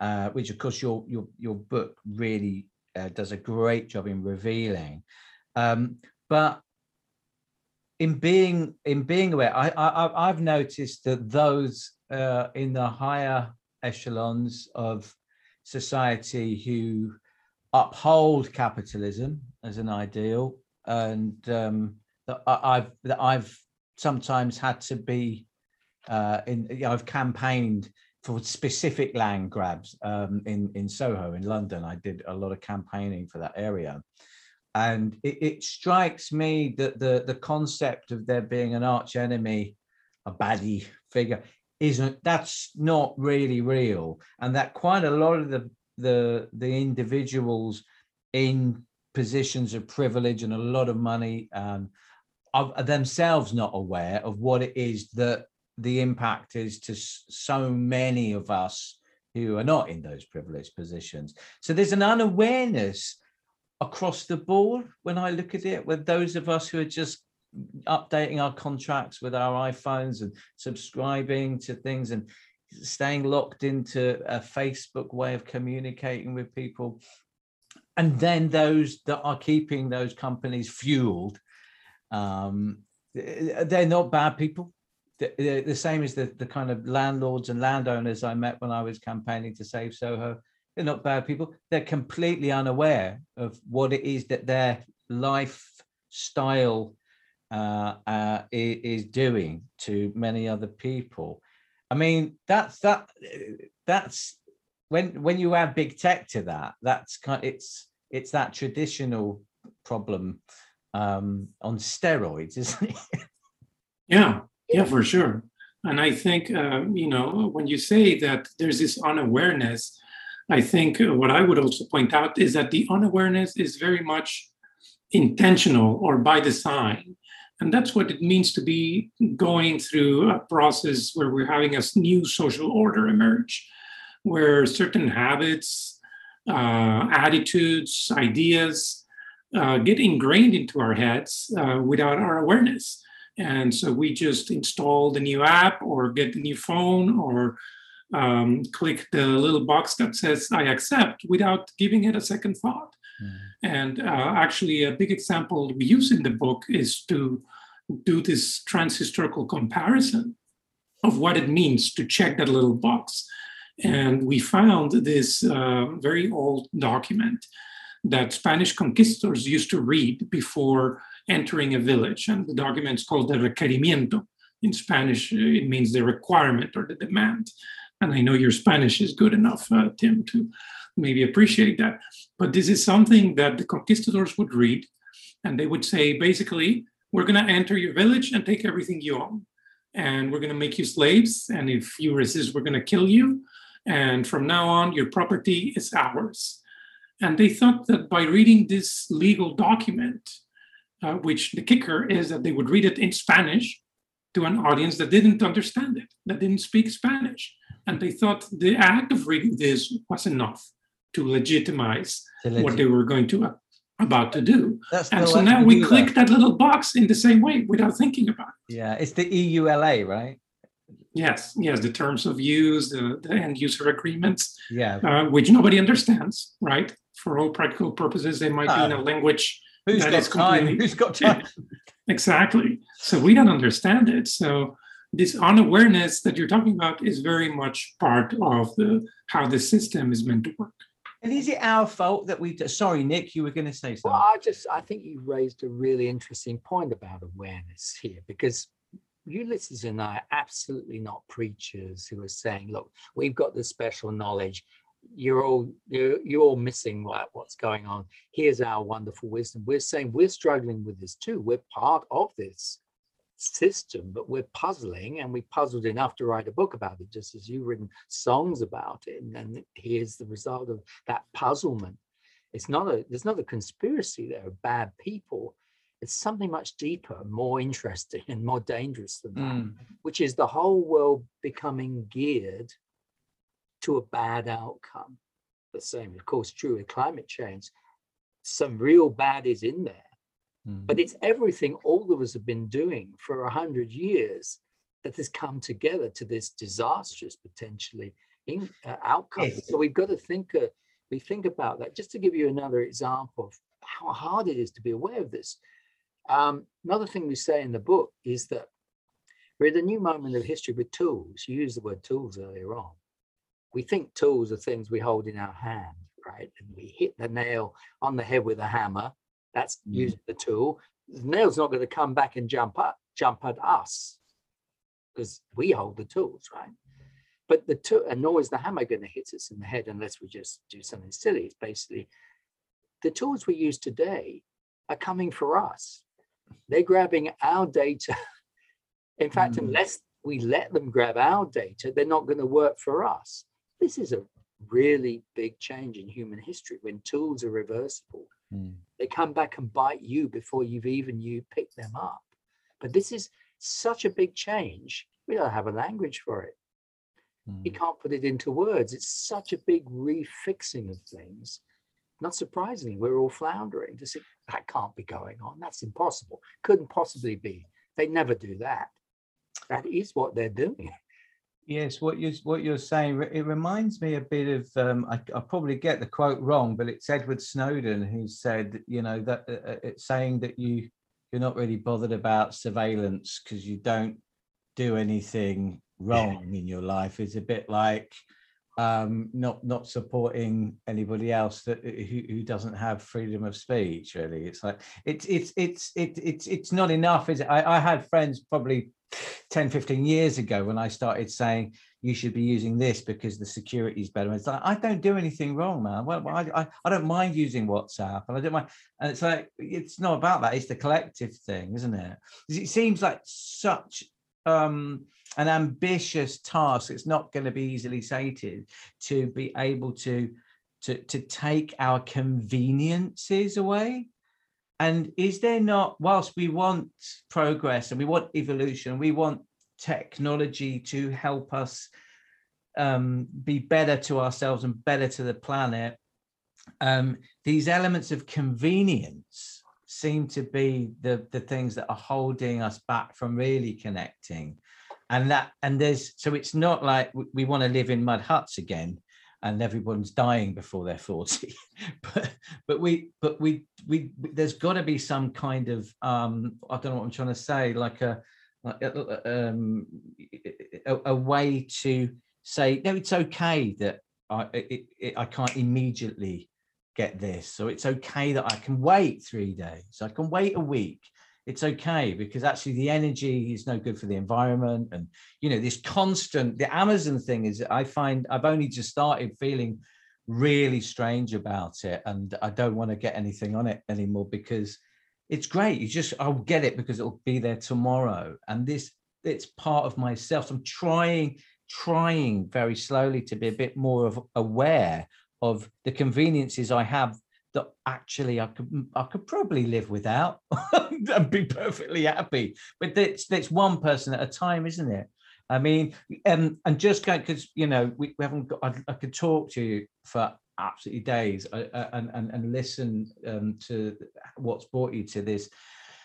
uh, which of course your your your book really uh, does a great job in revealing. Um, but in being in being aware, I, I I've noticed that those in the higher echelons of society who uphold capitalism as an ideal, and um, that I've that I've sometimes had to be uh, in. You know, I've campaigned for specific land grabs um, in in Soho in London. I did a lot of campaigning for that area, and it, it strikes me that the the concept of there being an arch enemy, a baddie figure, isn't that's not really real, and that quite a lot of the the the individuals in positions of privilege and a lot of money um, are themselves not aware of what it is that the impact is to so many of us who are not in those privileged positions. So there's an unawareness across the board when I look at it, with those of us who are just updating our contracts with our iPhones and subscribing to things and staying locked into a Facebook way of communicating with people. And then those that are keeping those companies fueled, um, they're not bad people the, same as the, the kind of landlords and landowners I met when I was campaigning to save Soho. They're not bad people. They're completely unaware of what it is that their lifestyle uh, uh, is doing to many other people. I mean, that's that. That's when when you add big tech to that. That's kind. It's it's that traditional problem um, on steroids, isn't it? Yeah, yeah, for sure. And I think, uh, you know, when you say that there's this unawareness, I think what I would also point out is that the unawareness is very much intentional or by design. And that's what it means to be going through a process where we're having a new social order emerge, where certain habits, uh, attitudes, ideas uh, get ingrained into our heads uh, without our awareness. And so we just install the new app or get the new phone or um, click the little box that says I accept without giving it a second thought. Mm. And uh, actually, a big example we use in the book is to do this transhistorical comparison of what it means to check that little box. And we found this uh, very old document that Spanish conquistadors used to read before entering a village. And the document is called the requerimiento. In Spanish, it means the requirement or the demand. And I know your Spanish is good enough, uh, Tim, to maybe appreciate that. But this is something that the conquistadors would read, and they would say basically, we're going to enter your village and take everything you own. And we're going to make you slaves. And if you resist, we're going to kill you. And from now on, your property is ours. And they thought that by reading this legal document, uh, which the kicker is that they would read it in Spanish to an audience that didn't understand it, that didn't speak Spanish. And they thought the act of reading this was enough to legitimize to what they were going to uh, about to do. That's and so now we click that. that little box in the same way without thinking about it. Yeah, it's the EULA, right? Yes, yes, the terms of use, the, the end user agreements, yeah, uh, which nobody understands, right? For all practical purposes, they might be in a language Who's got time? Who's got time? exactly. So we don't understand it. So this unawareness that you're talking about is very much part of the how the system is meant to work. And is it our fault that we? Sorry, Nick, you were going to say something. Well, I just I think you raised a really interesting point about awareness here because Ulysses and I are absolutely not preachers who are saying, look, we've got this special knowledge you're all you're, you're all missing what, what's going on here's our wonderful wisdom we're saying we're struggling with this too we're part of this system but we're puzzling and we puzzled enough to write a book about it just as you've written songs about it and then here's the result of that puzzlement it's not a there's not a conspiracy there of bad people it's something much deeper more interesting and more dangerous than that mm. which is the whole world becoming geared to a bad outcome. The same, of course, true with climate change. Some real bad is in there, mm. but it's everything all of us have been doing for a hundred years that has come together to this disastrous potentially in, uh, outcome. Yes. So we've got to think uh, we think about that. Just to give you another example of how hard it is to be aware of this. Um, another thing we say in the book is that we're at a new moment of history with tools. You used the word tools earlier on. We think tools are things we hold in our hand, right? And we hit the nail on the head with a hammer. That's mm. using the tool. The nail's not going to come back and jump up, jump at us because we hold the tools, right? But the tool, and nor is the hammer going to hit us in the head unless we just do something silly. It's basically the tools we use today are coming for us. They're grabbing our data. In fact, mm. unless we let them grab our data, they're not going to work for us. This is a really big change in human history when tools are reversible. Mm. They come back and bite you before you've even you picked them up. But this is such a big change. We don't have a language for it. Mm. You can't put it into words. It's such a big refixing of things. Not surprisingly, we're all floundering to say that can't be going on. That's impossible. Couldn't possibly be. They never do that. That is what they're doing. Yes, what you what you're saying it reminds me a bit of um, I, I probably get the quote wrong, but it's Edward Snowden who said you know that uh, uh it's saying that you you're not really bothered about surveillance because you don't do anything wrong yeah. in your life is a bit like um, not not supporting anybody else that uh, who, who doesn't have freedom of speech. Really, it's like it's it's it's it, it's it's not enough, is it? I, I had friends probably 10, 15 years ago when I started saying you should be using this because the security is better. And it's like I don't do anything wrong, man. Well, I, I don't mind using WhatsApp, and I don't mind. And it's like it's not about that. It's the collective thing, isn't it? It seems like such um an ambitious task it's not going to be easily sated to be able to to to take our conveniences away and is there not whilst we want progress and we want evolution we want technology to help us um, be better to ourselves and better to the planet. Um, these elements of convenience seem to be the the things that are holding us back from really connecting. And that and there's so it's not like we, we want to live in mud huts again and everyone's dying before they're 40 but but we but we we there's got to be some kind of um i don't know what i'm trying to say like a Uh, uh, uh, um a, a way to say no it's okay that i it, it, i can't immediately get this. So it's okay that i can wait three days. I can wait a week. It's okay because actually the energy is no good for the environment. And you know this constant the amazon thing is i find i've only just started feeling really strange about it and i don't want to get anything on it anymore because it's great you just i'll get it because it'll be there tomorrow and this it's part of myself so i'm trying trying very slowly to be a bit more of aware of the conveniences i have that actually I could I could probably live without and be perfectly happy. But that's that's one person at a time, isn't it? I mean, um, and just going because you know we, we haven't got. I, I, could talk to you for absolutely days uh, uh, and and and listen um, to what's brought you to this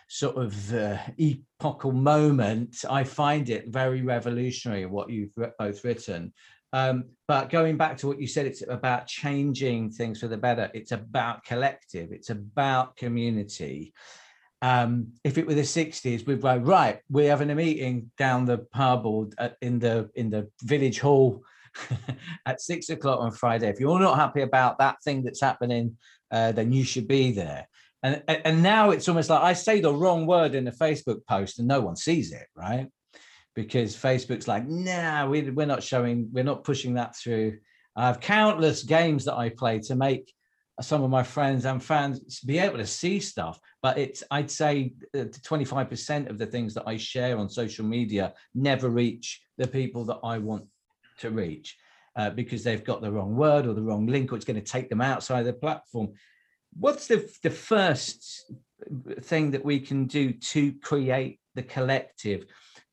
sort of uh, epochal moment. I find it very revolutionary what you've both written, um, but going back to what you said, it's about changing things for the better. It's about collective. It's about community. Um, if it were the 60s, we'd go right. We're having a meeting down the pub or in the in the village hall at six o'clock on Friday. If you're not happy about that thing that's happening, uh, then you should be there. And and now it's almost like I say the wrong word in a Facebook post and no one sees it, right? because Facebook's like, nah, we, we're not showing, we're not pushing that through. I have countless games that I play to make some of my friends and fans be able to see stuff. But it's, I'd say, 25% of the things that I share on social media never reach the people that I want to reach uh, because they've got the wrong word or the wrong link, or it's going to take them outside the platform. What's the, the first thing that we can do to create the collective?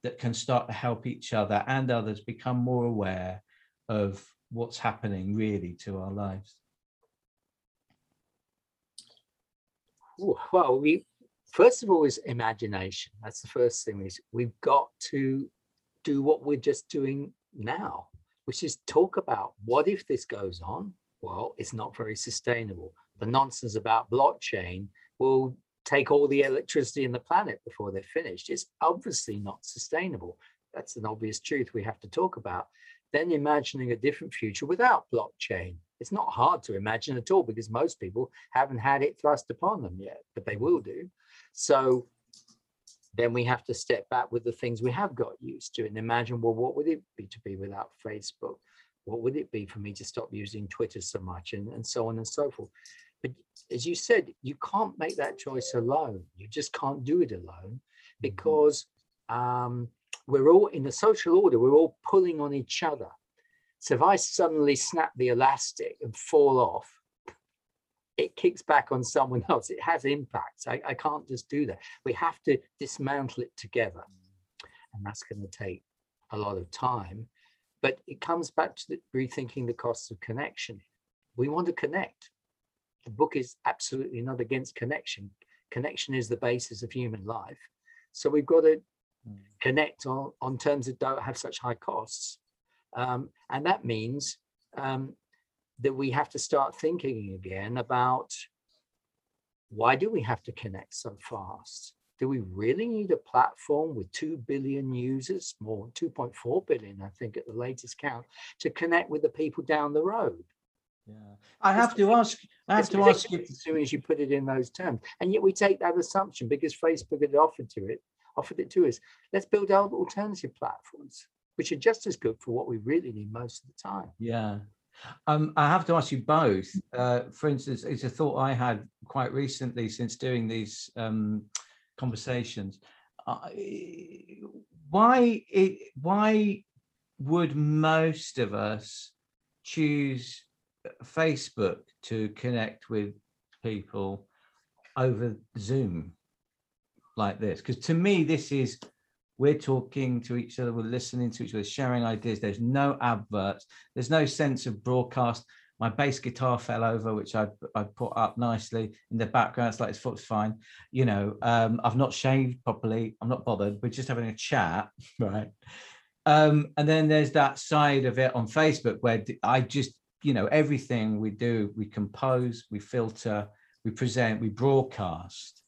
that can start to help each other and others become more aware of what's happening really to our lives? Well, we first of all is imagination. That's the first thing is we've got to do what we're just doing now, which is talk about what if this goes on? Well, it's not very sustainable. The nonsense about blockchain will take all the electricity in the planet before they're finished. It's obviously not sustainable. That's an obvious truth we have to talk about. Then imagining a different future without blockchain. It's not hard to imagine at all because most people haven't had it thrust upon them yet, but they will do. So then we have to step back with the things we have got used to and imagine, well, what would it be to be without Facebook? What would it be for me to stop using Twitter so much and, and so on and so forth? But as you said, you can't make that choice alone. You just can't do it alone mm-hmm. because um, we're all in the social order, we're all pulling on each other. So if I suddenly snap the elastic and fall off, it kicks back on someone else. It has impacts. I, I can't just do that. We have to dismantle it together. And that's going to take a lot of time. But it comes back to the, rethinking the costs of connection. We want to connect. The book is absolutely not against connection. Connection is the basis of human life. So we've got to hmm. connect on, on terms that don't have such high costs. Um, and that means um, that we have to start thinking again about why do we have to connect so fast? Do we really need a platform with 2 billion users, more 2.4 billion, I think, at the latest count, to connect with the people down the road? Yeah, I have to ask. I have to ask you as soon as you put it in those terms, and yet we take that assumption because Facebook had offered to it, offered it to us. Let's build alternative platforms, which are just as good for what we really need most of the time. Yeah, um, I have to ask you both. Uh, for instance, it's a thought I had quite recently since doing these um, conversations. Uh, why it, why would most of us choose Facebook to connect with people over Zoom like this? Because to me, this is we're talking to each other, we're listening to each other, sharing ideas. There's no adverts, there's no sense of broadcast. My bass guitar fell over, which I I put up nicely in the background. It's like it's foot's fine. You know, um, I've not shaved properly. I'm not bothered. We're just having a chat, right? Um, and then there's that side of it on Facebook where I just, you know, everything we do, we compose, we filter, we present, we broadcast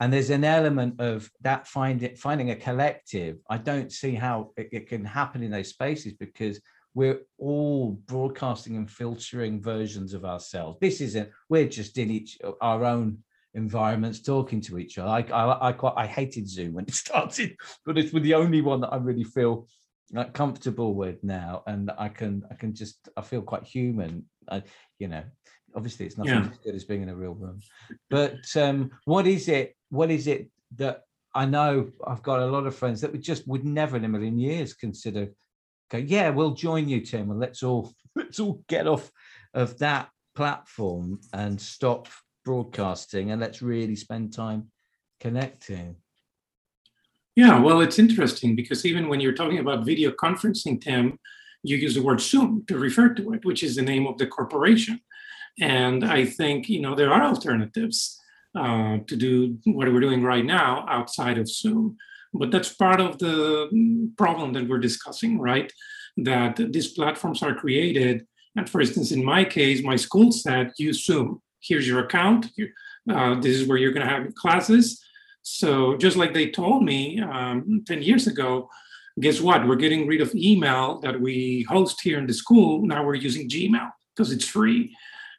and there's an element of that finding finding a collective. I don't see how it, it, can happen in those spaces because we're all broadcasting and filtering versions of ourselves. This isn't we're just in each our own environments talking to each other. I i, I quite i hated zoom when it started but it's the only one that i really feel like comfortable with now. And i can i can just i feel quite human. I, you know obviously it's nothing yeah. as good as being in a real room but um what is it what is it that I know I've got a lot of friends that would just would never in a million years consider go, yeah, we'll join you, Tim, and let's all let's all get off of that platform and stop broadcasting and let's really spend time connecting. Yeah, well, it's interesting because even when you're talking about video conferencing, Tim, you use the word Zoom to refer to it, which is the name of the corporation. And I think, you know, there are alternatives uh, to do what we're doing right now outside of Zoom. But that's part of the problem that we're discussing, right? That these platforms are created. And for instance, in my case, my school said, use Zoom. Here's your account. Uh, this is where you're going to have classes. So just like they told me um, 10 years ago, guess what? We're getting rid of email that we host here in the school. Now we're using Gmail because it's free.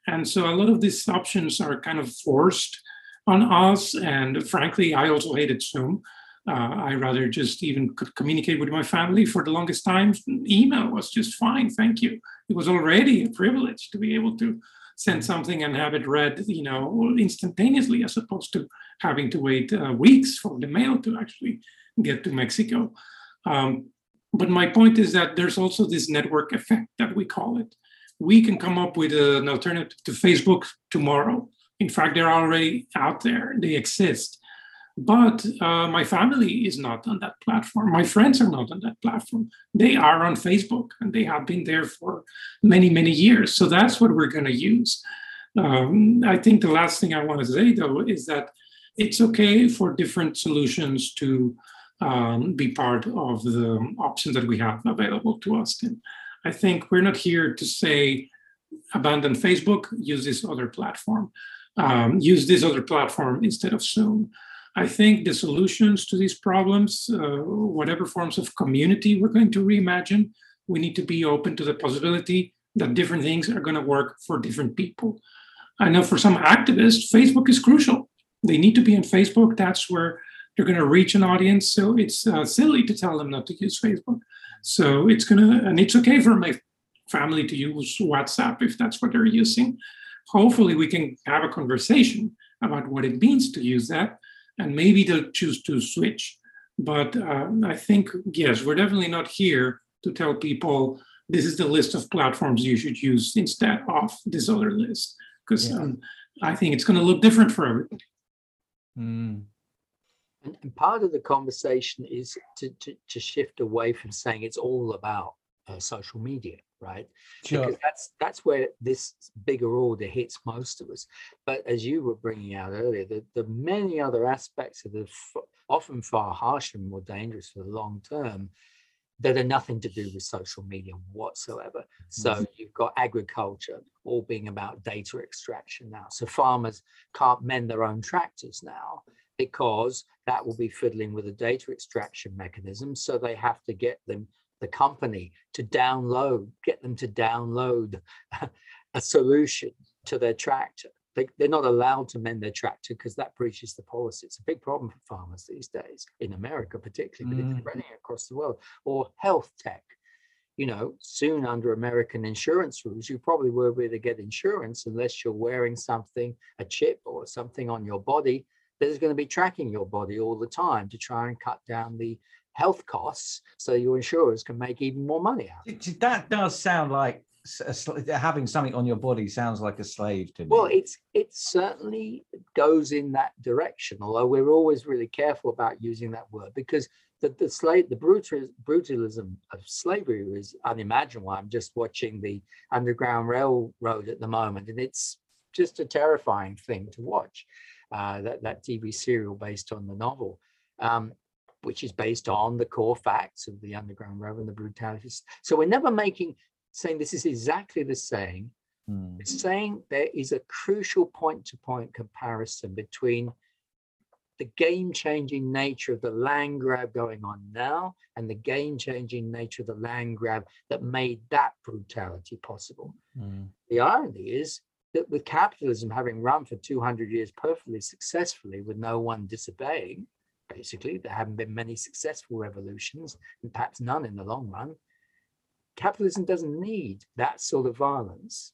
And so a lot of these options are kind of forced on us. And frankly, I also hated Zoom. Uh, I rather just even could communicate with my family for the longest time. Email was just fine, thank you. It was already a privilege to be able to send something and have it read, you know, instantaneously, as opposed to having to wait uh, weeks for the mail to actually get to Mexico. Um, but my point is that there's also this network effect that we call it. We can come up with an alternative to Facebook tomorrow in fact, they're already out there, they exist. But uh, my family is not on that platform. My friends are not on that platform. They are on Facebook and they have been there for many, many years. So that's what we're going to use. Um, I think the last thing I want to say, though, is that it's okay for different solutions to um, be part of the options that we have available to us. And I think we're not here to say abandon Facebook, use this other platform. Um, use this other platform instead of Zoom. I think the solutions to these problems, uh, whatever forms of community we're going to reimagine, we need to be open to the possibility that different things are going to work for different people. I know for some activists, Facebook is crucial. They need to be on Facebook. That's where they're going to reach an audience. So it's uh, silly to tell them not to use Facebook. So it's going to, and it's okay for my family to use WhatsApp if that's what they're using. Hopefully, we can have a conversation about what it means to use that and maybe they'll choose to switch. But uh, I think, yes, we're definitely not here to tell people this is the list of platforms you should use instead of this other list, because yeah. um, I think it's going to look different for everybody. Mm. And, and, part of the conversation is to, to, to shift away from saying it's all about uh, social media right? Sure. because that's that's where this bigger order hits most of us. But as you were bringing out earlier the, the many other aspects of the f- often far harsher and more dangerous for the long term that are nothing to do with social media whatsoever. So mm-hmm. you've got agriculture all being about data extraction now. So farmers can't mend their own tractors now because that will be fiddling with a data extraction mechanism so they have to get them the company to download, get them to download a solution to their tractor. They, they're not allowed to mend their tractor because that breaches the policy. It's a big problem for farmers these days, in America particularly, but mm. it's spreading across the world. Or health tech. You know, soon under American insurance rules, you probably won't be able to get insurance unless you're wearing something, a chip or something on your body that is going to be tracking your body all the time to try and cut down the health costs so your insurers can make even more money out. That does sound like having something on your body sounds like a slave to me. Well, it's it certainly goes in that direction. Although we're always really careful about using that word because the the slave the brutal brutalism of slavery is unimaginable. I'm just watching the Underground Railroad at the moment, and it's just a terrifying thing to watch. Uh, that that TV serial based on the novel. Um, which is based on the core facts of the Underground Railroad and the brutalities. So we're never making saying this is exactly the same. Mm. It's saying there is a crucial point-to-point comparison between the game-changing nature of the land grab going on now and the game-changing nature of the land grab that made that brutality possible. Mm. The irony is that with capitalism having run for 200 years perfectly successfully with no one disobeying, basically. There haven't been many successful revolutions, and perhaps none in the long run. Capitalism doesn't need that sort of violence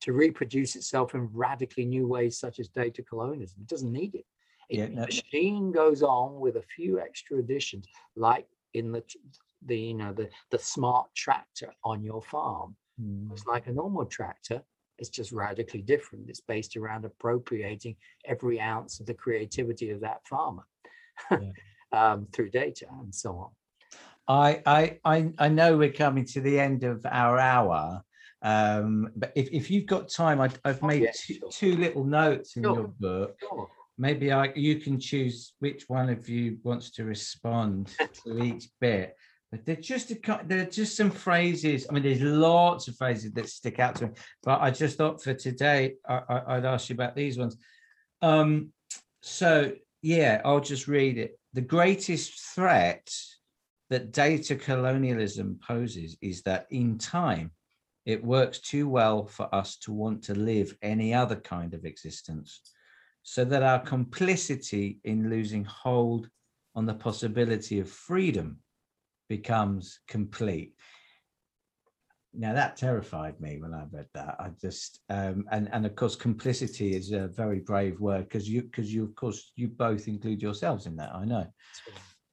to reproduce itself in radically new ways, such as data colonialism. It doesn't need it. it yeah, no. The machine goes on with a few extra additions, like in the the you know the the smart tractor on your farm. Mm. It's like a normal tractor. It's just radically different. It's based around appropriating every ounce of the creativity of that farmer yeah. um, through data and so on. I, I I know we're coming to the end of our hour, um, but if, if you've got time, I, have made oh, two, sure. two, little notes in sure. your book. Sure. Maybe I you can choose which one of you wants to respond to each bit. But they're just a, they're just some phrases. I mean, there's lots of phrases that stick out to me. But I just thought for today, I, would ask you about these ones. Um, so yeah, I'll just read it. The greatest threat that data colonialism poses is that in time, it works too well for us to want to live any other kind of existence, so that our complicity in losing hold on the possibility of freedom becomes complete now that terrified me when I read that. I just um, and and of course complicity is a very brave word because you because you of course you both include yourselves in that. I know.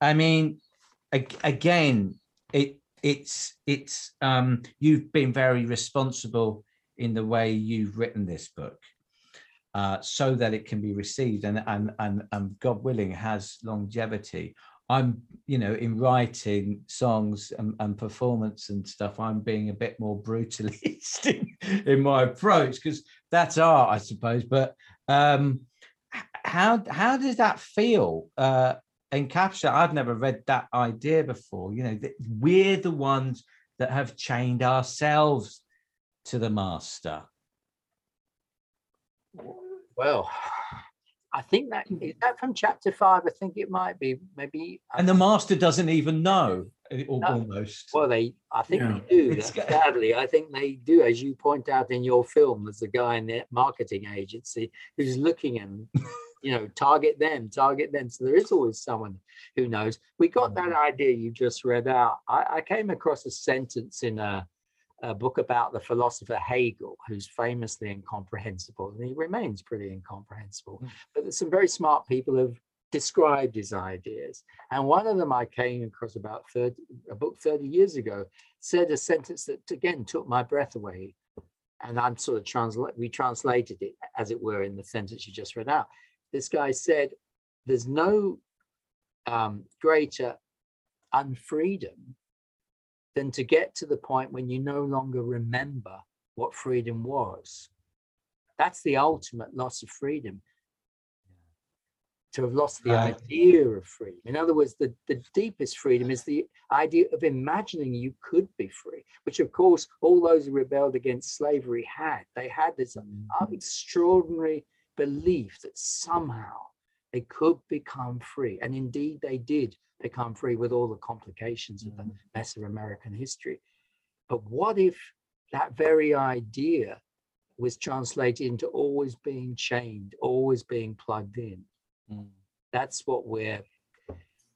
I mean, again, it it's it's um, you've been very responsible in the way you've written this book. Uh, so that it can be received and, and and and God willing has longevity. I'm, you know, in writing songs and, and performance and stuff, I'm being a bit more brutalist in, in my approach because that's art, I suppose. But um, how how does that feel? Uh, encapsulate. I've never read that idea before. You know, we're the ones that have chained ourselves to the master? Well, I think that is mm-hmm. that from chapter five. I think it might be maybe. Um and the master doesn't even know uh, almost. Well, they, I think Yeah. they do. It's Sadly, I think they do. As you point out in your film, there's a guy in the marketing agency who's looking and, you know, target them, target them. So there is always someone who knows. We got that mm-hmm. idea you just read out. I, I came across a sentence in a, a book about the philosopher Hegel, who's famously incomprehensible, and he remains pretty incomprehensible. Mm. But some very smart people have described his ideas. And one of them I came across about 30, a book 30 years ago said a sentence that again took my breath away. And I'm sort of translate we translated it as it were in the sentence you just read out. This guy said, There's no um, greater unfreedom than to get to the point when you no longer remember what freedom was. That's the ultimate loss of freedom to have lost the Right. idea of freedom. In other words, the, the deepest freedom is the idea of imagining you could be free, which of course all those who rebelled against slavery had. They had this mm-hmm. extraordinary belief that somehow they could become free. And indeed they did become free with all the complications of the mess of American history. But what if that very idea was translated into always being chained, always being plugged in? Mm. That's what we're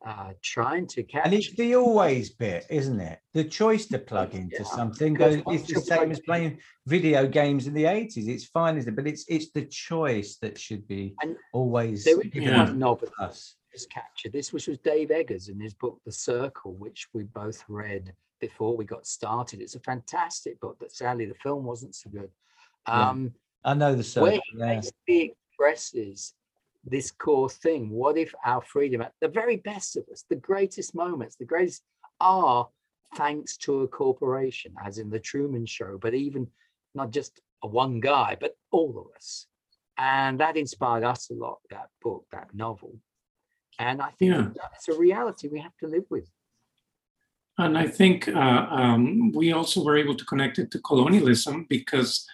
uh, trying to catch. And it's the always bit, isn't it? The choice to plug into Yeah, something goes, it's the same as playing video games in the 80s. It's fine, isn't it? But it's it's the choice that should be And always there Yeah. one novel us. is captured. This which was Dave Eggers in his book The Circle, which we both read before we got started. It's a fantastic book, but sadly the film wasn't so good. Yeah. Um, I know the where circle. he Yeah. expresses this core thing. What if our freedom at the very best of us, the greatest moments, the greatest are thanks to a corporation, as in the Truman Show, but even not just a one guy, but all of us. And that inspired us a lot, that book, that novel. And I think Yeah. it's a reality we have to live with. And I think uh, um, we also were able to connect it to colonialism because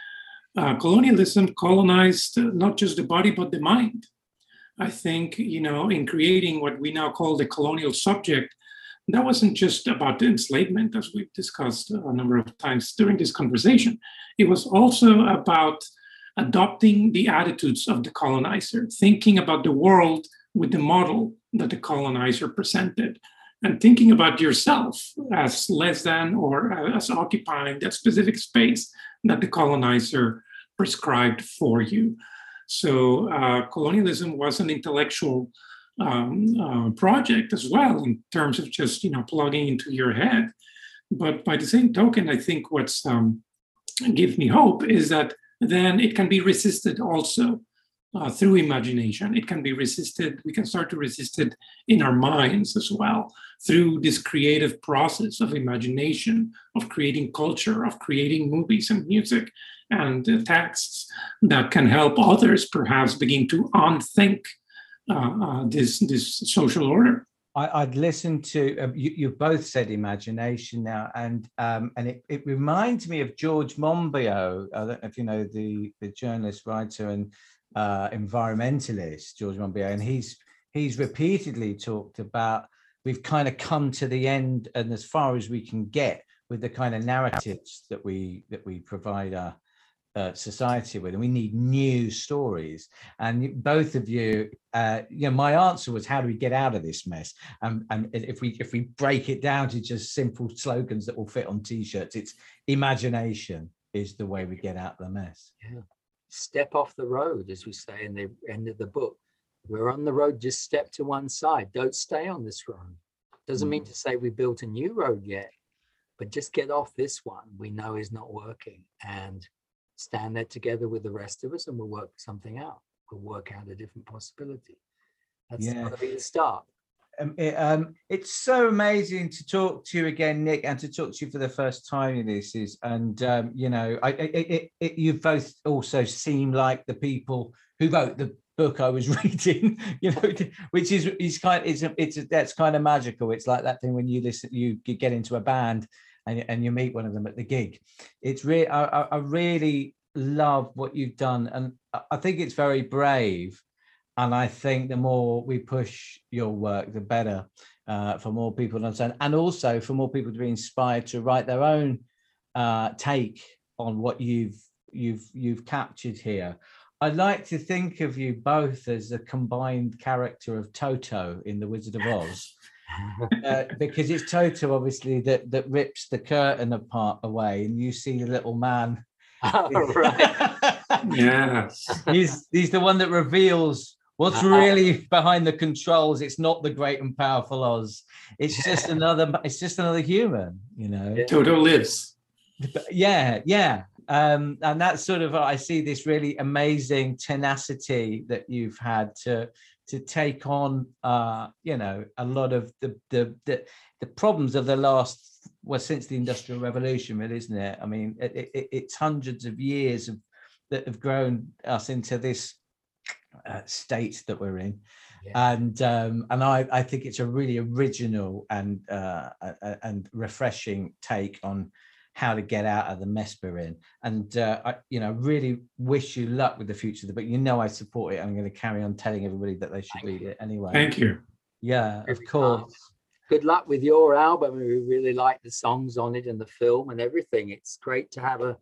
uh, colonialism colonized not just the body but the mind. I think you know in creating what we now call the colonial subject, that wasn't just about the enslavement, as we've discussed a number of times during this conversation. It was also about adopting the attitudes of the colonizer, thinking about the world with the model that the colonizer presented and thinking about yourself as less than or as occupying that specific space that the colonizer prescribed for you. So, uh, colonialism was an intellectual um, uh, project as well, in terms of just you know plugging into your head. But by the same token, I think what's um, gives me hope is that then it can be resisted also uh, through imagination. It can be resisted. We can start to resist it in our minds as well through this creative process of imagination, of creating culture, of creating movies and music and uh, texts that can help others perhaps begin to unthink uh, uh, this this social order. I, I'd listen to um, you, you both said imagination now, and um, and it, it reminds me of George Monbiot. I don't know if you know the the journalist, writer, and uh, environmentalist George Monbiot, and he's he's repeatedly talked about we've kind of come to the end and as far as we can get with the kind of narratives that we that we provide our uh, society with, and we need new stories. And both of you, uh, you know, my answer was, how do we get out of this mess? And and if we if we break it down to just simple slogans that will fit on t-shirts, it's imagination is the way we get out of the mess. Step off the road, as we say in the end of the book. We're on the road, just step to one side. Don't stay on this road. Doesn't mean mm. to say we built a new road yet, but just get off this one we know is not working and stand there together with the rest of us and we'll work something out. We'll work out a different possibility. That's Yeah. got to be the start. Um, it, um, it's so amazing to talk to you again, Nick, and to talk to you for the first time in this. Is and um, you know, I, it, it, you both also seem like the people who wrote the book I was reading. You know, which is is kind. It's it's that's kind of magical. It's like that thing when you listen, you get into a band. and, and you meet one of them at the gig. It's really, I, I really love what you've done. And I think it's very brave. And I think the more we push your work, the better uh, for more people to understand. And also for more people to be inspired to write their own uh, take on what you've you've you've captured here. I like to think of you both as a combined character of Toto in The Wizard of Oz. uh, because it's Toto, obviously, that that rips the curtain apart away, and you see the little man. Oh, right. Yes. he's he's the one that reveals what's Uh-huh. really behind the controls. It's not the great and powerful Oz. It's just another. It's just another human, you know. Toto lives. Yeah yeah um and that's sort of i see this really amazing tenacity that you've had to to take on uh you know a lot of the the the, the problems of the last well since the industrial revolution really isn't it i mean it, it, it's hundreds of years of that have grown us into this uh, state that we're in Yeah. and um, and I, I think it's a really original and uh, a- a- and refreshing take on how to get out of the mess we're in. And uh, I, you know, really wish you luck with the future of the book. You know, I support it. I'm going to carry on telling everybody that they should Thank read you. it anyway. Thank you. Yeah, of course. kind. Good luck with your album. We really like the songs on it and the film and everything. It's great to have a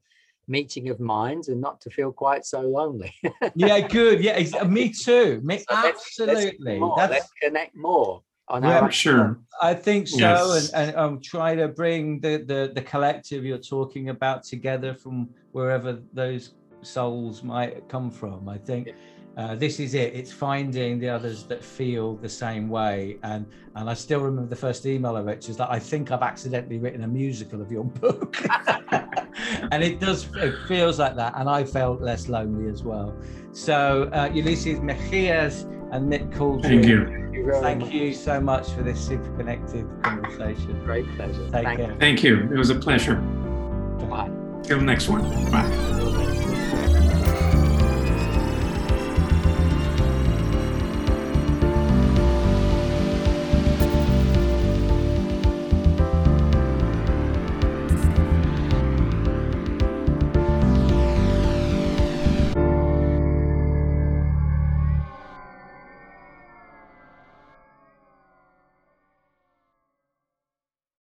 meeting of minds and not to feel quite so lonely. yeah, good. Yeah, ex- me too. Me, So let's- let's absolutely. That's Let's connect more on Yeah, how For sure. I think so, Yes. and, and um, try to bring the, the the collective you're talking about together from wherever those souls might come from. I think uh, this is it. It's finding the others that feel the same way, and and I still remember the first email I wrote, which is that I think I've accidentally written a musical of your book, and it does. It feels like that, and I felt less lonely as well. So uh, Ulysses Mejias and Nick Couldry. Thank you. Thank you Thank you so much for this super connected conversation. Great pleasure. Take Thank care. Thank you. It was a pleasure. you. Bye. Till next one. Bye. Till next